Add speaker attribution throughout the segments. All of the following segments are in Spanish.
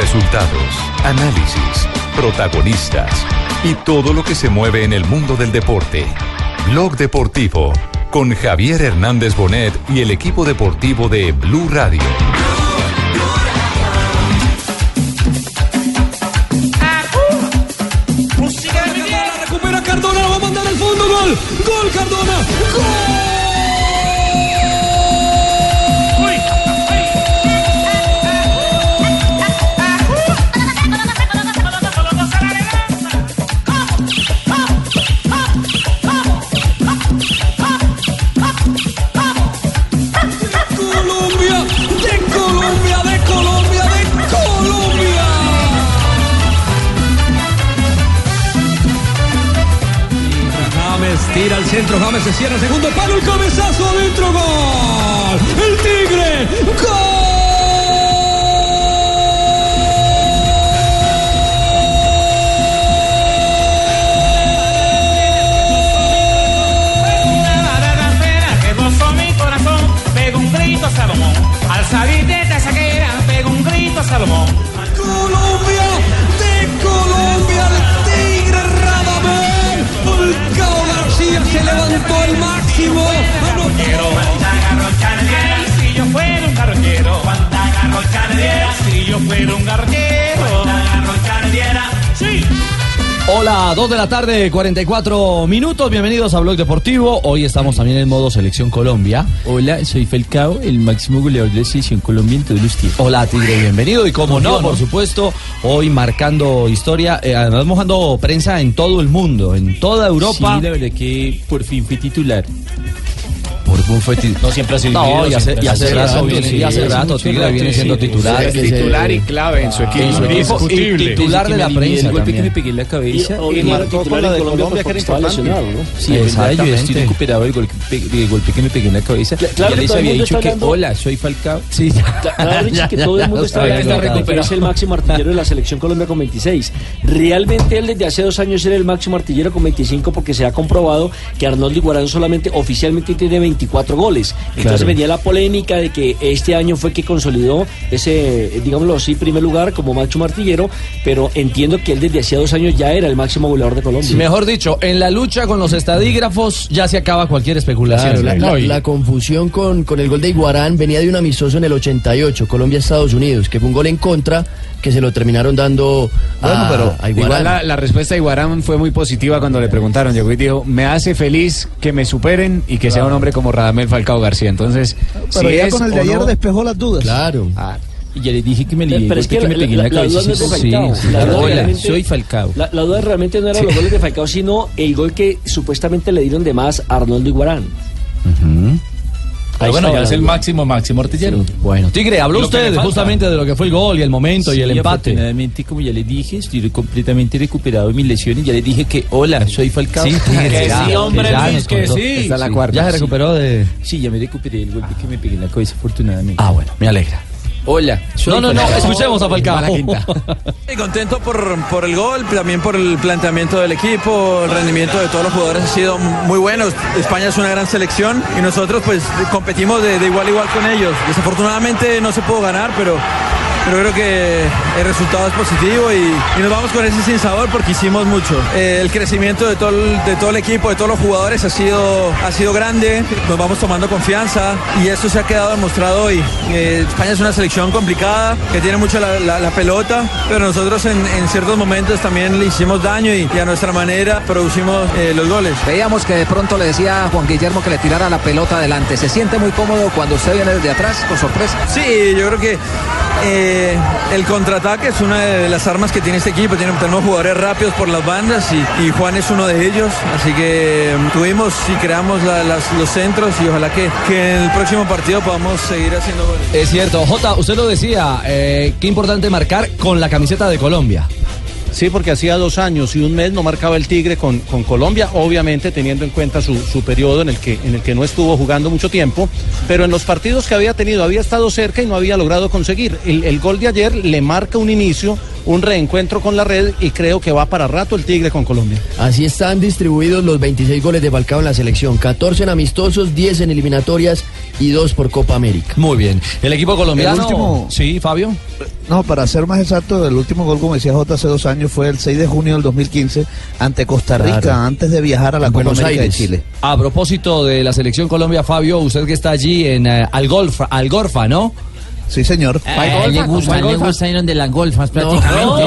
Speaker 1: Resultados, análisis, protagonistas y todo lo que se mueve en el mundo del deporte. Blog Deportivo con Javier Hernández Bonet y el equipo deportivo de Blue Radio.
Speaker 2: Recupera Cardona, va a mandar al fondo, gol, gol Cardona, gol. Se cierra, segundo palo, el cabezazo adentro, gol. El Tigre,
Speaker 3: que gozó mi corazón, pegó un grito Salomón. Al salir de esta saquera, pegó un grito Salomón.
Speaker 2: Levantó al máximo.
Speaker 3: Quiero si yo fuera un carroñero. Si yo fuera un garroñero.
Speaker 4: Hola, 2 de la tarde, 44 minutos. Bienvenidos a Blog Deportivo. Hoy estamos también en modo Selección Colombia.
Speaker 5: Hola, soy Falcao, el máximo goleador de selección Colombia en todos los tiempos.
Speaker 4: Hola, Tigre, bienvenido. Y como no, por supuesto, hoy marcando historia, eh, además mojando prensa en todo el mundo, en toda Europa.
Speaker 5: Sí, la verdad que por fin fui titular.
Speaker 4: Fue titular.
Speaker 5: No siempre ha sido
Speaker 4: No, y hace, hace rato,
Speaker 5: rato,
Speaker 4: viene,
Speaker 5: sí,
Speaker 4: y hace rato, Tigre viene siendo
Speaker 5: sí,
Speaker 4: titular.
Speaker 5: sí, sí,
Speaker 6: titular y clave en su equipo.
Speaker 4: En su equipo, y titular de la
Speaker 5: El
Speaker 4: prensa
Speaker 5: golpe que me pegué en la cabeza.
Speaker 7: Y
Speaker 5: eh,
Speaker 7: marcó con la de Colombia, que era importante.
Speaker 5: Sí, es verdad, yo estoy
Speaker 4: Exactamente.
Speaker 5: recuperado del golpe, que me pegué en la cabeza.
Speaker 7: Claro
Speaker 5: ya les
Speaker 7: el
Speaker 5: había dicho que hola, soy Falcao.
Speaker 4: Sí,
Speaker 7: Claro, Richie, que todo el mundo está
Speaker 4: ya,
Speaker 7: hablando
Speaker 4: ya,
Speaker 7: que
Speaker 4: ya.
Speaker 7: es el máximo artillero de la selección Colombia con 26. Realmente él desde hace dos años era el máximo artillero con 25 porque se ha comprobado que Arnoldo Iguarán solamente oficialmente tiene 24 goles. Entonces
Speaker 4: Claro.
Speaker 7: venía la polémica de que este año fue que consolidó ese, digámoslo así, primer lugar como máximo artillero, pero entiendo que él desde hacía dos años ya era el máximo goleador de Colombia.
Speaker 4: Mejor dicho, en la lucha con los estadígrafos ya se acaba cualquier especulación.
Speaker 8: Claro, la, confusión con, con el gol de Iguarán venía de un amistoso en el 88, Colombia-Estados Unidos, que fue un gol en contra que se lo terminaron dando
Speaker 6: Bueno,
Speaker 8: a,
Speaker 6: pero
Speaker 8: a Iguarán.
Speaker 6: igual la, la respuesta de Iguarán fue muy positiva cuando le preguntaron. Llegó y dijo, me hace feliz que me superen y que sea un hombre como Radamel Falcao García. Entonces,
Speaker 9: Pero
Speaker 6: si
Speaker 9: ya
Speaker 6: es
Speaker 9: con el de ayer
Speaker 6: no-
Speaker 9: despejó las dudas.
Speaker 8: Claro.
Speaker 6: Ah,
Speaker 5: Y ya les dije que me lié
Speaker 7: Pero es
Speaker 5: golpe
Speaker 7: que
Speaker 5: que me
Speaker 7: la- la-
Speaker 5: la
Speaker 7: la
Speaker 5: cabeza.
Speaker 7: duda no es de
Speaker 5: sí,
Speaker 7: Falcao.
Speaker 5: sí,
Speaker 7: La duda
Speaker 5: Hola,
Speaker 7: realmente-
Speaker 5: soy Falcao.
Speaker 7: La, la duda realmente no era los goles de Falcao, sino el gol que supuestamente le dieron de más a Arnoldo Iguarán.
Speaker 10: Pero bueno, ya es el máximo, máximo artillero.
Speaker 4: Bueno, Tigre, habló
Speaker 10: que
Speaker 4: usted justamente de lo que fue el gol y el momento y
Speaker 5: Sí,
Speaker 4: el empate.
Speaker 5: Afortunadamente, como ya les dije, estoy completamente recuperado de mis lesiones. Ya les dije que hola, soy Falcao.
Speaker 4: Sí, Tigre,
Speaker 5: Que
Speaker 4: ya,
Speaker 5: sí, hombre,
Speaker 4: ya
Speaker 5: Luis, que sí.
Speaker 6: Esta es la cuarta.
Speaker 4: Ya se recuperó de...
Speaker 5: Sí, ya me recuperé del golpe que me pegué en la cabeza, afortunadamente.
Speaker 4: Ah, bueno, me alegra.
Speaker 5: Hola,
Speaker 4: No, no, no, escuchemos a Falcao.
Speaker 6: Mala quinta.
Speaker 11: Y contento por, por el gol, también por el planteamiento del equipo, el rendimiento de todos los jugadores ha sido muy bueno. España es una gran selección y nosotros pues competimos de, de igual a igual con ellos. Desafortunadamente no se pudo ganar, pero, pero creo que el resultado es positivo y, y nos vamos con ese sinsabor porque hicimos mucho. Eh, el crecimiento de todo el, de todo el equipo, de todos los jugadores ha sido, ha sido grande, nos vamos tomando confianza y esto se ha quedado demostrado hoy. Eh, España es una selección complicada, que tiene mucho la, la- la pelota, pero nosotros en, en ciertos momentos también le hicimos daño y, y a nuestra manera producimos eh, los goles.
Speaker 12: Veíamos que de pronto le decía a Juan Guillermo que le tirara la pelota adelante. ¿Se siente muy cómodo cuando usted viene desde atrás con sorpresa?
Speaker 11: Sí, yo creo que eh, el contraataque es una de las armas que tiene este equipo. Tenemos jugadores rápidos por las bandas y, Juan es uno de ellos. Así que mm, tuvimos y creamos los centros y ojalá que, que en el próximo partido podamos seguir haciendo goles.
Speaker 4: Es cierto, Jota, usted lo decía, eh, qué importante marcar con la camiseta de Colombia.
Speaker 9: Sí, porque hacía dos años y un mes no marcaba el Tigre con, con Colombia, obviamente teniendo en cuenta su, su periodo en el, que, en el que no estuvo jugando mucho tiempo, pero en los partidos que había tenido había estado cerca y no había logrado conseguir. El, el gol de ayer le marca un inicio,
Speaker 13: un reencuentro con la red y creo que va para rato el Tigre con Colombia.
Speaker 8: Así están distribuidos los 26 goles de Falcao en la selección. 14 en amistosos, 10 en eliminatorias y 2 por Copa América.
Speaker 4: Muy bien. El equipo colombiano.
Speaker 14: El último-
Speaker 4: Sí, Fabio.
Speaker 14: No, para ser más exacto, el último gol, como decía J, hace dos años fue el 6 de junio del 2015 ante Costa Rica,
Speaker 4: Claro.
Speaker 14: antes de viajar a la
Speaker 4: En
Speaker 14: Copa
Speaker 4: Buenos
Speaker 14: América
Speaker 4: Aires.
Speaker 14: de Chile.
Speaker 4: A propósito de la selección Colombia, Fabio, usted que está allí en eh, Algolfa, Algorfa, ¿no?
Speaker 14: Sí, señor.
Speaker 15: A él le gusta, le ir donde las golfas prácticamente.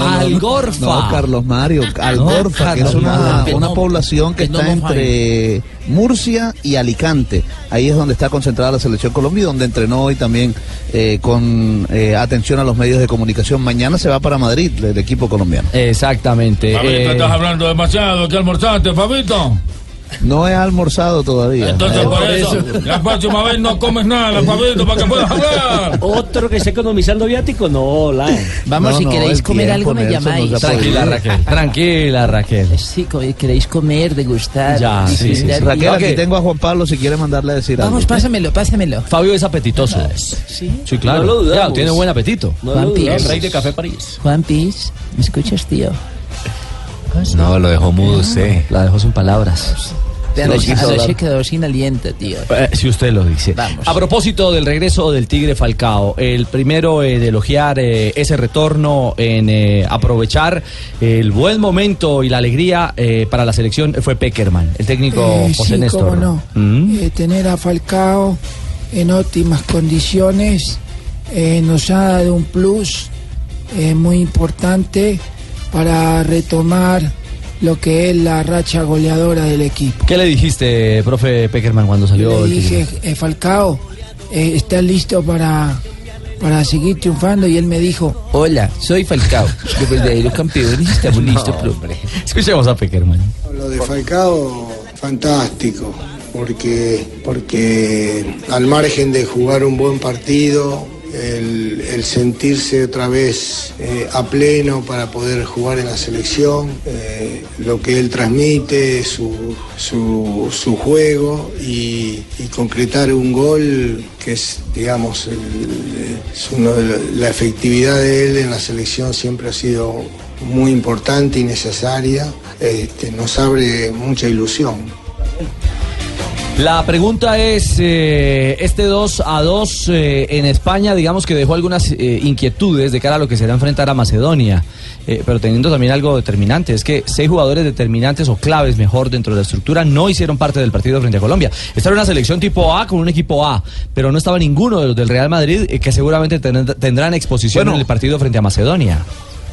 Speaker 4: Algorfa.
Speaker 14: No, Carlos Mario, Algorfa, que es una,
Speaker 4: Mario.
Speaker 14: una
Speaker 4: No,
Speaker 14: población que
Speaker 4: que no
Speaker 14: está entre Murcia y Alicante. Ahí es donde está concentrada la selección Colombia y donde entrenó hoy también eh, con eh, atención a los medios de comunicación. Mañana se va para Madrid el equipo colombiano.
Speaker 4: Exactamente.
Speaker 1: Fabito,
Speaker 4: eh,
Speaker 1: estás hablando demasiado. ¿Qué almorzaste, Fabito?
Speaker 14: No he almorzado todavía.
Speaker 1: Entonces, por eso, la próxima vez no comes nada, Fabito, para que puedas hablar.
Speaker 7: ¿Otro que esté economizando viático? No, la.
Speaker 15: Vamos,
Speaker 7: No,
Speaker 15: si
Speaker 7: no,
Speaker 15: queréis
Speaker 7: el
Speaker 15: comer
Speaker 7: tiempo,
Speaker 15: algo, me
Speaker 7: Nelson,
Speaker 15: llamáis.
Speaker 7: nos da
Speaker 4: Tranquila, Raquel. Tranquila, Raquel.
Speaker 15: Sí, co- queréis comer, degustar.
Speaker 14: Ya, sí, sí, sí. Raquel,
Speaker 4: Ok.
Speaker 14: aquí tengo a Juan Pablo si quiere mandarle a decir
Speaker 15: Vamos,
Speaker 14: algo.
Speaker 15: pásamelo, pásamelo.
Speaker 4: Fabio es apetitoso.
Speaker 15: Sí.
Speaker 4: Sí, claro.
Speaker 15: No lo dudamos.
Speaker 4: Ya, tiene buen apetito.
Speaker 15: Juan Piz.
Speaker 4: Rey de Café París.
Speaker 15: Juan Piz, ¿me escuchas, tío?
Speaker 4: No, lo dejó mudo usted. La dejó sin palabras.
Speaker 15: Anoche, quedó sin aliento, tío.
Speaker 4: Eh, si usted lo dice.
Speaker 15: Vamos.
Speaker 4: A propósito del regreso del Tigre Falcao, el primero eh, de elogiar eh, ese retorno en eh, aprovechar el buen momento y la alegría eh, para la selección fue Peckerman, el técnico
Speaker 16: Eh,
Speaker 4: José
Speaker 16: sí,
Speaker 4: Néstor.
Speaker 16: cómo no.
Speaker 4: ¿Mm?
Speaker 16: Eh, tener a Falcao en óptimas condiciones eh, nos ha dado un plus eh, muy importante para retomar lo que es la racha goleadora del equipo.
Speaker 4: ¿Qué le dijiste, profe Peckerman, cuando salió
Speaker 16: Le dije, eh, Falcao, eh, ¿estás listo para, para seguir triunfando? Y él me dijo,
Speaker 15: Hola, soy Falcao, los verdaderos campeones estamos listos, profe.
Speaker 4: Escuchemos a Peckerman.
Speaker 17: Lo de Falcao, fantástico, porque, porque al margen de jugar un buen partido, el, sentirse otra vez eh, a pleno para poder jugar en la selección, eh, lo que él transmite, su, su, juego y, concretar un gol que es, digamos, la efectividad de él en la selección siempre ha sido muy importante y necesaria, este, nos abre mucha ilusión.
Speaker 4: La pregunta es, eh, este 2 a 2 eh, en España, digamos que dejó algunas eh, inquietudes de cara a lo que será enfrentar a Macedonia, eh, pero teniendo también algo determinante, es que seis jugadores determinantes o claves mejor dentro de la estructura no hicieron parte del partido frente a Colombia. Esta era una selección tipo A con un equipo A, pero no estaba ninguno de los del Real Madrid que seguramente ten- tendrán exposición
Speaker 14: Bueno.
Speaker 4: en el partido frente a Macedonia.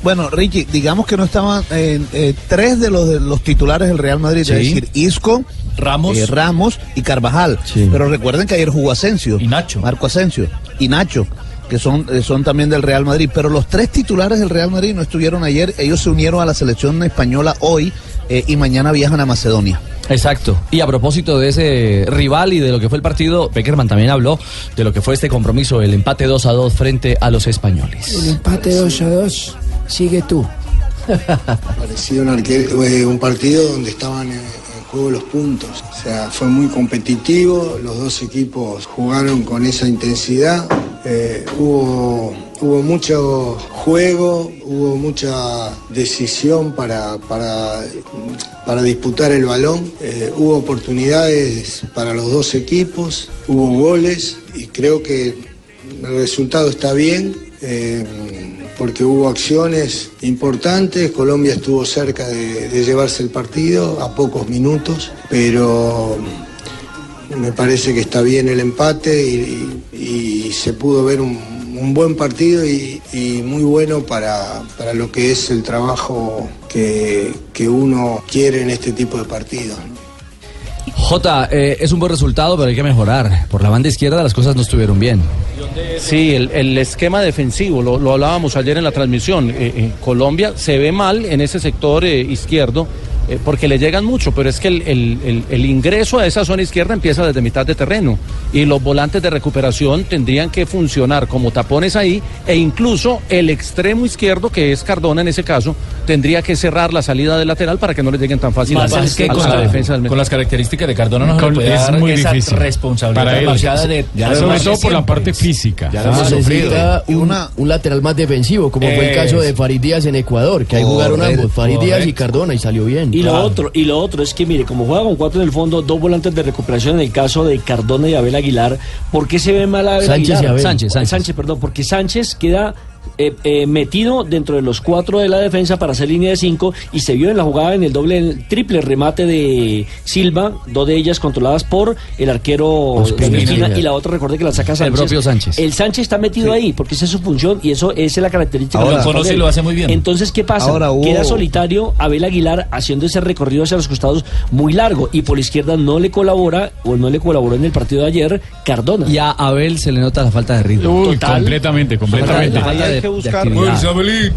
Speaker 14: Bueno, Ricky, digamos que no estaban eh, eh, tres de los de los titulares del Real Madrid,
Speaker 4: Sí.
Speaker 14: es decir, Isco,
Speaker 4: Ramos.
Speaker 14: eh, Ramos y Carvajal.
Speaker 4: Sí.
Speaker 14: Pero recuerden que ayer jugó Asensio.
Speaker 4: Y Nacho.
Speaker 14: Marco Asensio. Y Nacho, que son, eh, son también del Real Madrid. Pero los tres titulares del Real Madrid no estuvieron ayer. Ellos se unieron a la selección española hoy eh, y mañana viajan a Macedonia.
Speaker 4: Exacto. Y a propósito de ese rival y de lo que fue el partido, Peckerman también habló de lo que fue este compromiso, el empate 2 a 2 frente a los españoles.
Speaker 16: el empate 2 a 2, sigue tú.
Speaker 17: Parecía un, arque- eh, un partido donde estaban en, juego los puntos. O sea, fue muy competitivo, los dos equipos jugaron con esa intensidad. eh, hubo, mucho juego, hubo mucha decisión para, para, para disputar el balón. eh, hubo oportunidades para los dos equipos, hubo goles y creo que el resultado está bien. eh, porque hubo acciones importantes, Colombia estuvo cerca de, llevarse el partido a pocos minutos, pero me parece que está bien el empate y, se pudo ver un, un buen partido y, y muy bueno para, para lo que es el trabajo que, que uno quiere en este tipo de partidos.
Speaker 4: Jota, eh, es un buen resultado, pero hay que mejorar. Por la banda izquierda las cosas no estuvieron bien.
Speaker 13: Sí, el, esquema defensivo, lo, hablábamos ayer en la transmisión. eh, eh, Colombia se ve mal en ese sector izquierdo eh, porque le llegan mucho, pero es que el, el- el- el ingreso a esa zona izquierda empieza desde mitad de terreno y los volantes de recuperación tendrían que funcionar como tapones ahí e incluso el extremo izquierdo, que es Cardona en ese caso, tendría que cerrar la salida del lateral para que no le lleguen tan fácil
Speaker 1: que
Speaker 13: a,
Speaker 1: es que
Speaker 13: a
Speaker 1: con,
Speaker 13: la
Speaker 1: la-
Speaker 13: defensa del
Speaker 1: con las características de Cardona no se
Speaker 18: Con-
Speaker 1: le puede
Speaker 18: es
Speaker 1: dar
Speaker 18: muy
Speaker 1: esa
Speaker 18: difícil.
Speaker 1: responsabilidad
Speaker 18: Para él.
Speaker 1: demasiada de
Speaker 8: Ya
Speaker 18: Sobre todo por la parte física.
Speaker 6: Ya lo hemos
Speaker 8: necesita
Speaker 6: sufrido.
Speaker 8: un, un lateral más defensivo, como fue el caso de Farid Díaz en Ecuador, que ahí jugaron ambos, Farid Díaz y. Cardona, y salió bien.
Speaker 7: Y lo otro, y lo otro es que mire, como juega con cuatro en el fondo, dos volantes de recuperación en el caso de Cardona y Abel Aguilar, ¿por qué se ve mal Abel
Speaker 8: Sánchez y
Speaker 7: Aguilar?
Speaker 8: Abel.
Speaker 4: Sánchez, Sánchez.
Speaker 7: perdón, porque Sánchez queda eh, eh, metido dentro de los cuatro de la defensa para hacer línea de cinco y se vio en la jugada en el doble, en el triple remate de Silva, dos de ellas controladas por el arquero
Speaker 8: Ospina.
Speaker 7: Y la otra recuerde que la saca Sánchez.
Speaker 4: propio Sánchez.
Speaker 7: El Sánchez está metido ahí porque esa es su función y eso esa es la característica
Speaker 14: Ahora,
Speaker 1: lo conoce
Speaker 7: de
Speaker 1: y lo hace muy bien.
Speaker 7: Entonces, ¿qué pasa?
Speaker 14: Ahora
Speaker 7: Queda solitario Abel Aguilar haciendo ese recorrido hacia los costados muy largo y por la izquierda no le colabora o no le colaboró en el partido de ayer Cardona.
Speaker 4: Y a Abel se le nota la falta de ritmo.
Speaker 18: Uy,
Speaker 7: Total.
Speaker 18: completamente, completamente.
Speaker 4: De-
Speaker 13: que
Speaker 4: de
Speaker 13: buscar-
Speaker 4: actividad.
Speaker 1: Pues.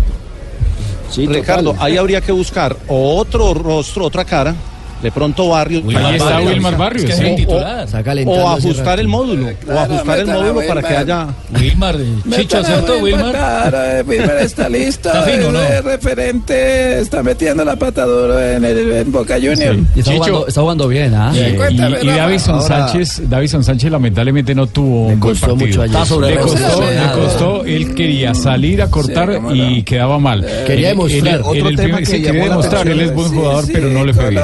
Speaker 7: Sí, total.
Speaker 13: Ricardo, ahí habría que buscar otro rostro, otra cara, de pronto Barrios.
Speaker 18: Ahí está
Speaker 1: Barrios.
Speaker 18: Wilmar
Speaker 1: Es
Speaker 18: Barrios,
Speaker 1: que es
Speaker 18: sí.
Speaker 8: Está
Speaker 13: O
Speaker 8: calentando hace
Speaker 13: ajustar el módulo, o ajustar el módulo para que haya...
Speaker 1: Wilmar, Chicho, ¿cierto, Wilmar?
Speaker 19: Wilmar está listo.
Speaker 1: Está fino, ¿no?
Speaker 19: El referente está metiendo la pata duro en, el, en Boca Junior.
Speaker 4: Y está,
Speaker 18: Chicho.
Speaker 4: jugando, está jugando bien, ¿ah?
Speaker 18: Y,
Speaker 19: cuéntame,
Speaker 18: y
Speaker 19: Rafa.
Speaker 18: Davison
Speaker 14: Ahora-
Speaker 18: Sánchez, Davison Sánchez lamentablemente no tuvo un buen
Speaker 8: costó
Speaker 18: partido.
Speaker 8: mucho ayer.
Speaker 4: Está sobre
Speaker 18: le costó, le costó, él quería salir a cortar
Speaker 19: Sí,
Speaker 18: y
Speaker 19: no.
Speaker 18: quedaba mal.
Speaker 8: Quería demostrar.
Speaker 14: Otro tema que
Speaker 18: sí, quería demostrar, él es buen
Speaker 19: Sí,
Speaker 18: jugador,
Speaker 19: sí,
Speaker 18: pero no le fue bien.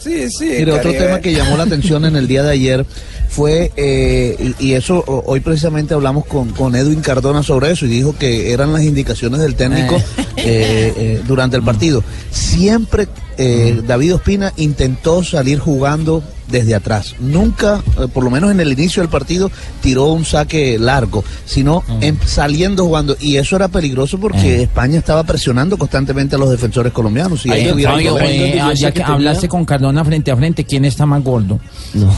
Speaker 19: Sí, sí.
Speaker 14: Mire, otro tema que llamó la atención en el día de ayer fue, eh, y, y eso hoy precisamente hablamos con, con Edwin Cardona sobre eso y dijo que eran las indicaciones del técnico eh, eh, durante el partido. Siempre eh, David Ospina intentó salir jugando desde atrás. Nunca, eh, por lo menos en el inicio del partido, tiró un saque largo, sino en- saliendo jugando. Y eso era peligroso porque España estaba presionando constantemente a los defensores colombianos. Y
Speaker 7: Fabio, eh,
Speaker 19: ya que hablaste con Cardona frente a frente, ¿quién está más gordo?
Speaker 8: No.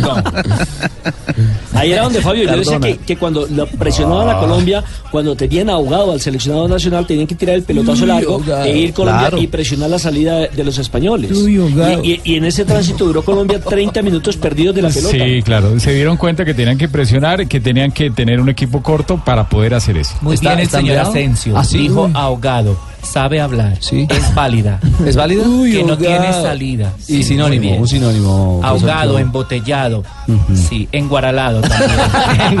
Speaker 1: No.
Speaker 7: Ahí era donde Fabio, yo decía que, que cuando lo presionaban a Colombia, cuando tenían ahogado al seleccionado nacional, tenían que tirar el pelotazo largo e ir Colombia
Speaker 14: Claro.
Speaker 7: y presionar la salida de, los españoles. Y, y- y en ese tránsito duró Colombia 30 minutos perdidos de la pelota.
Speaker 18: Sí, claro. Se dieron cuenta que tenían que presionar, que tenían que tener un equipo corto para poder hacer eso.
Speaker 15: Muy
Speaker 4: ¿Está-
Speaker 15: bien el señor? Asensio.
Speaker 4: ¿Ah, sí?
Speaker 15: Dijo ahogado. Sabe hablar.
Speaker 4: Sí.
Speaker 15: Es válida.
Speaker 4: ¿Es válida?
Speaker 19: Uy,
Speaker 15: que no tiene salida.
Speaker 4: Y
Speaker 15: Sí,
Speaker 4: sinónimo, un sinónimo.
Speaker 15: Ahogado, embotellado. Sí, enguaralado también.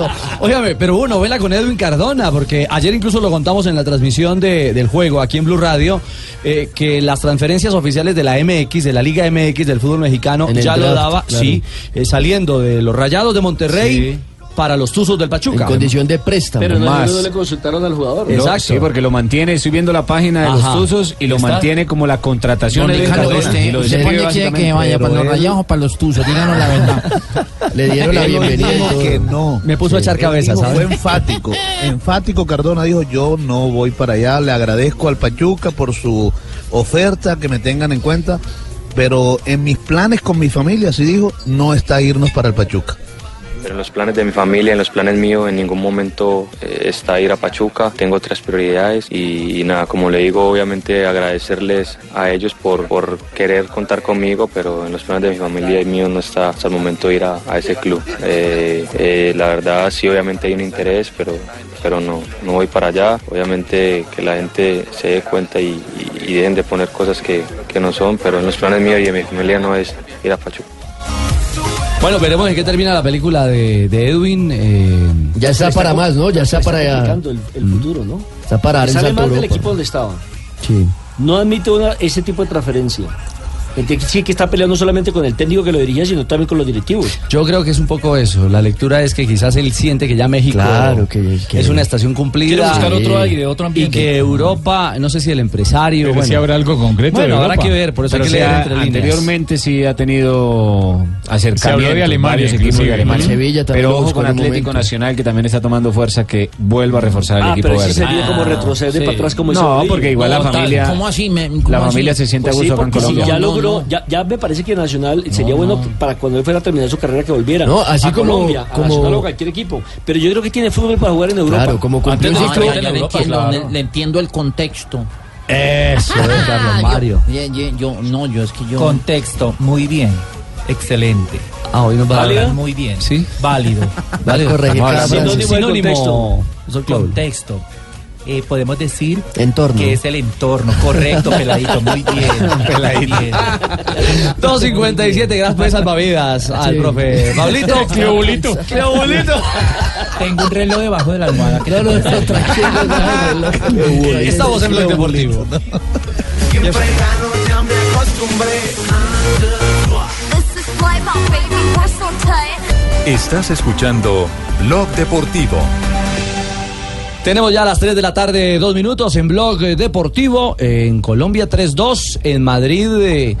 Speaker 4: Óigame, pero hubo novela con Edwin Cardona, porque ayer incluso lo contamos en la transmisión de- del juego aquí en Blue Radio, eh, que las transferencias oficiales de la MX, de la Liga MX del fútbol mexicano,
Speaker 8: En
Speaker 4: ya lo daba,
Speaker 8: claro.
Speaker 4: sí, eh, saliendo de los Rayados de Monterrey para los Tuzos del
Speaker 8: En
Speaker 4: Pachuca.
Speaker 8: condición de préstamo.
Speaker 7: Pero no,
Speaker 6: Más.
Speaker 7: no le consultaron al jugador. ¿no?
Speaker 6: Lo- Sí, porque lo mantiene, estoy viendo la página de
Speaker 4: Ajá.
Speaker 6: los Tuzos y lo
Speaker 15: ¿Está?
Speaker 6: mantiene como la contratación de
Speaker 19: este,
Speaker 6: Y lo
Speaker 19: ¿Usted quiere que vaya para los rayados o para los tuzos? Díganos la verdad.
Speaker 8: Le dieron la bienvenida.
Speaker 14: dijo que no.
Speaker 4: Me puso a echar cabeza,
Speaker 14: dijo,
Speaker 4: ¿sabes?
Speaker 14: Fue enfático, enfático Cardona dijo yo no voy para allá, le agradezco al Pachuca por su oferta, que me tengan en cuenta, pero en mis planes con mi familia, así dijo, no está irnos para el Pachuca.
Speaker 20: En los planes de mi familia, en los planes míos, en ningún momento eh, está ir a Pachuca. Tengo otras prioridades y, nada, como le digo, obviamente agradecerles a ellos por, por querer contar conmigo, pero en los planes de mi familia y mío no está hasta el momento ir a, ese club. Eh, eh, la verdad sí, obviamente hay un interés, pero, pero no, no voy para allá. Obviamente que la gente se dé cuenta y, y- y dejen de poner cosas que, que no son, pero en los planes míos y de mi familia no es ir a Pachuca.
Speaker 4: Bueno, veremos en qué termina la película de, de Edwin. eh,
Speaker 8: Ya está para más, ¿no? Ya está
Speaker 7: Está
Speaker 8: para
Speaker 7: el, el futuro, ¿no?
Speaker 8: Está para
Speaker 7: Sale mal del equipo donde estaba.
Speaker 8: Sí.
Speaker 7: No admite una- ese tipo de transferencia. Sí que está peleando solamente con el técnico que lo dirigía, sino también con los directivos.
Speaker 4: Yo creo que es un poco eso. La lectura es que quizás él siente que ya México
Speaker 8: Claro, que- que-
Speaker 4: es una estación cumplida.
Speaker 15: Quiere buscar otro
Speaker 4: Eh,
Speaker 15: aire, otro
Speaker 4: Y
Speaker 15: ambiente.
Speaker 4: que Europa, no sé si el empresario.
Speaker 18: Pero
Speaker 4: bueno,
Speaker 18: si habrá algo concreto
Speaker 4: Bueno,
Speaker 18: de
Speaker 4: habrá que ver, por eso
Speaker 6: Pero
Speaker 4: hay que
Speaker 6: sí
Speaker 4: leer entre líneas.
Speaker 6: anteriormente sí ha tenido acercamiento.
Speaker 18: Se habló de Alemania,
Speaker 6: de. Alemania.
Speaker 8: Sevilla también
Speaker 6: Pero ojo con Atlético. Nacional que también está tomando fuerza que vuelva a reforzar el
Speaker 7: Ah,
Speaker 6: equipo
Speaker 7: pero sí
Speaker 6: verde.
Speaker 7: sería como retroceder de
Speaker 15: sí.
Speaker 7: para atrás como
Speaker 6: No, porque igual la
Speaker 19: No, tal,
Speaker 6: familia
Speaker 19: ¿Cómo así? Me- cómo
Speaker 6: la
Speaker 19: así?
Speaker 6: familia se siente
Speaker 7: Pues
Speaker 6: a
Speaker 7: sí,
Speaker 6: gusto acá en
Speaker 7: porque si
Speaker 6: Colombia.
Speaker 7: ya
Speaker 19: no.
Speaker 7: Ya, ya me parece que Nacional sería bueno para cuando él fuera a terminar su carrera que volviera
Speaker 8: No, así
Speaker 7: a
Speaker 8: como-
Speaker 7: Colombia, a
Speaker 8: como-
Speaker 7: Nacional o a cualquier equipo. Pero yo creo que tiene fútbol para jugar en Europa.
Speaker 8: Claro, como cumplió ciclo.
Speaker 19: le,
Speaker 15: Europa,
Speaker 19: entiendo,
Speaker 15: claro.
Speaker 19: le- le entiendo el contexto.
Speaker 4: Eso es, Carlos Mario.
Speaker 12: Bien, bien, yo, no, yo es que yo.
Speaker 15: Contexto, muy bien. Excelente.
Speaker 4: Ah, hoy nos va a
Speaker 15: ¿Válido?
Speaker 4: dar-
Speaker 15: Muy bien.
Speaker 4: Sí.
Speaker 15: Válido.
Speaker 4: Válido. A hablar.
Speaker 8: frase.
Speaker 4: Sinónimo. Sol Claudio.
Speaker 15: Contexto. Eh, podemos decir
Speaker 8: Entorno.
Speaker 15: que es el entorno. Correcto, peladito. Muy bien.
Speaker 4: Peladito.
Speaker 15: Muy bien.
Speaker 4: 2.57, gracias por salvavidas al
Speaker 8: Sí.
Speaker 4: profe Pablito.
Speaker 18: Cleobulito.
Speaker 4: Cleobulito.
Speaker 15: Tengo un reloj debajo de la almohada. Créalo de
Speaker 4: Estamos en Blog Deportivo.
Speaker 21: Estás escuchando Blog Deportivo.
Speaker 4: Tenemos ya las 3 de la tarde, dos minutos en Blog Deportivo. En Colombia 3-2. En Madrid eh,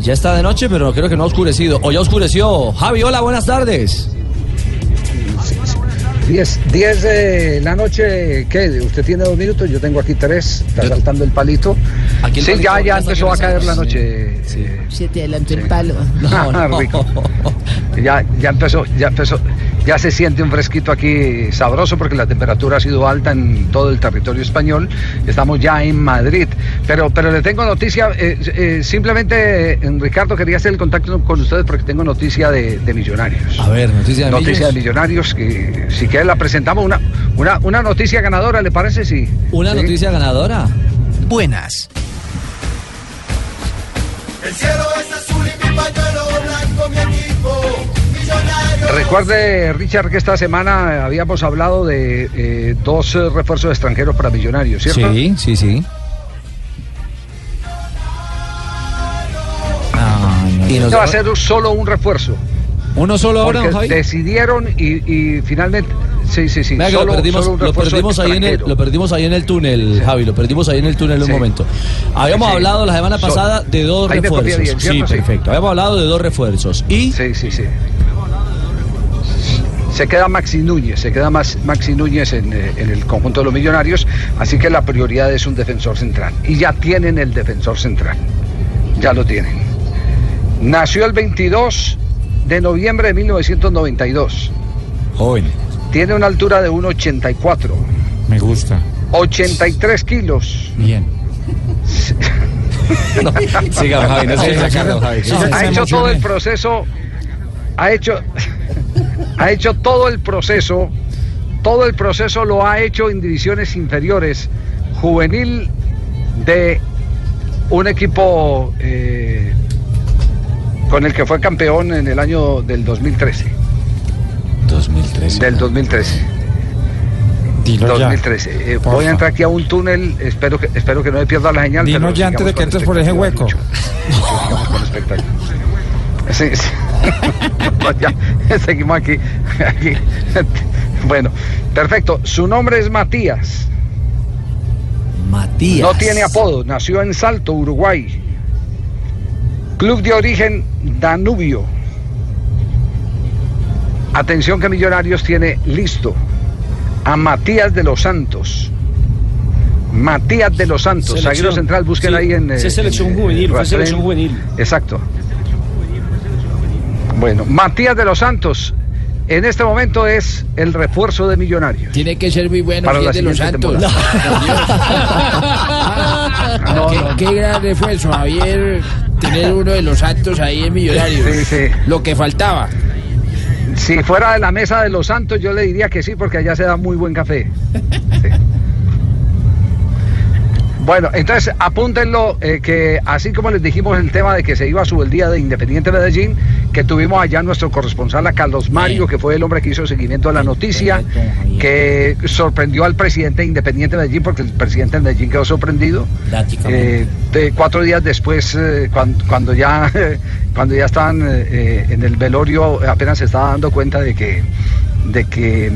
Speaker 4: ya está de noche, pero creo que no ha oscurecido. O ya oscureció. Javi, hola, buenas tardes.
Speaker 22: 10, 10 de la noche, ¿qué? Usted tiene dos minutos, yo tengo aquí tres, está saltando el palito.
Speaker 4: Aquí el
Speaker 22: sí,
Speaker 4: palito,
Speaker 22: ya, ya
Speaker 4: ya
Speaker 22: empezó a caer
Speaker 4: no
Speaker 22: la noche. eh,
Speaker 16: Se te adelantó el palo.
Speaker 22: ah, rico. Ya, ya empezó, ya empezó, ya se siente un fresquito aquí sabroso porque la temperatura ha sido alta en todo el territorio español. Estamos ya en Madrid. Pero, pero le tengo noticia, eh, eh, simplemente, eh, Ricardo, quería hacer el contacto con ustedes porque tengo noticia de, de millonarios.
Speaker 4: A ver, noticia de
Speaker 22: Noticia de millonarios que si quiere la presentamos una, una, una noticia ganadora, ¿le parece? Sí.
Speaker 4: Una
Speaker 22: Sí.
Speaker 4: noticia ganadora.
Speaker 15: Buenas.
Speaker 23: El cielo es azul y mi pañuelo blanco, mi equipo.
Speaker 22: Recuerde, Richard, que esta semana habíamos hablado de eh, dos refuerzos extranjeros para millonarios, ¿cierto?
Speaker 4: Sí, sí, sí.
Speaker 22: Y no va a ser solo un refuerzo.
Speaker 6: ¿Uno solo ahora,
Speaker 22: Porque
Speaker 6: Javi?
Speaker 22: decidieron y, y finalmente. Sí, sí, sí. Solo-
Speaker 4: lo perdimos,
Speaker 22: solo un
Speaker 4: lo
Speaker 22: refuerzo
Speaker 4: perdimos ahí en el,
Speaker 22: extranjero.
Speaker 4: lo perdimos ahí en el túnel, Javi, lo perdimos ahí en el túnel un
Speaker 22: Sí.
Speaker 4: momento. Habíamos
Speaker 22: Sí.
Speaker 4: hablado la semana
Speaker 22: So-
Speaker 4: pasada de dos refuerzos.
Speaker 22: Sí.
Speaker 4: perfecto. Habíamos hablado de dos refuerzos. Y
Speaker 22: Sí, sí, sí. Se queda Maxi Núñez, se queda Max- Maxi Núñez en, eh, en el conjunto de los millonarios, así que la prioridad es un defensor central. Y ya tienen el defensor central, ya lo tienen. Nació el 22 de noviembre de 1992.
Speaker 18: Joven.
Speaker 22: Tiene una altura de 1,84,
Speaker 18: Me gusta.
Speaker 22: 83 kilos.
Speaker 18: Bien.
Speaker 6: Siga, don Javi, no se deje sacar, don Javi.
Speaker 22: ha hecho todo el proceso, ha hecho, ha hecho todo el proceso, todo el proceso lo ha hecho en divisiones inferiores, juvenil de un equipo eh, con el que fue campeón en el año del 2013.
Speaker 18: 2013.
Speaker 22: Del 2013.
Speaker 18: Dilo ya.
Speaker 22: 2013. Eh,
Speaker 18: Porfa.
Speaker 22: voy a entrar aquí a un túnel, espero que, espero que no me pierda la señal.
Speaker 18: Dinos
Speaker 22: pero
Speaker 18: ya antes de que entres por ese hueco.
Speaker 22: Con espectáculo. Sí, sí. ya, seguimos aquí, aquí. Bueno, perfecto. Su nombre es Matías.
Speaker 4: Matías.
Speaker 22: No tiene apodo. Nació en Salto, Uruguay. Club de origen Danubio. Atención que Millonarios tiene listo a Matías de los Santos. Matías de los Santos, zaguero central, busquen
Speaker 7: Sí,
Speaker 22: ahí en.
Speaker 7: sí,
Speaker 22: eh,
Speaker 7: selección
Speaker 22: en, eh,
Speaker 7: juvenil, fue
Speaker 22: Rastren.
Speaker 7: selección juvenil.
Speaker 22: Exacto. Bueno, Matías de los Santos, en este momento es el refuerzo de Millonarios.
Speaker 16: Tiene que ser muy bueno
Speaker 22: Para la
Speaker 16: de los Santos.
Speaker 22: No,
Speaker 16: qué,
Speaker 22: no.
Speaker 16: qué gran refuerzo, Javier, tener uno de los Santos ahí en Millonarios.
Speaker 22: Sí, sí.
Speaker 16: Lo que faltaba.
Speaker 22: Si fuera de la mesa de los Santos, yo le diría que sí, porque allá se da muy buen café. Sí. Bueno, entonces apúntenlo eh, que así como les dijimos el tema de que se iba a subir el día de Independiente Medellín, que tuvimos allá nuestro corresponsal a Carlos Mario, que fue el hombre que hizo seguimiento a la noticia, que sorprendió al presidente de Independiente Medellín, porque el presidente de Medellín quedó sorprendido. Eh, de cuatro días después, eh, cuan- cuando, ya cuando ya estaban en el velorio, apenas se estaba dando cuenta de que de que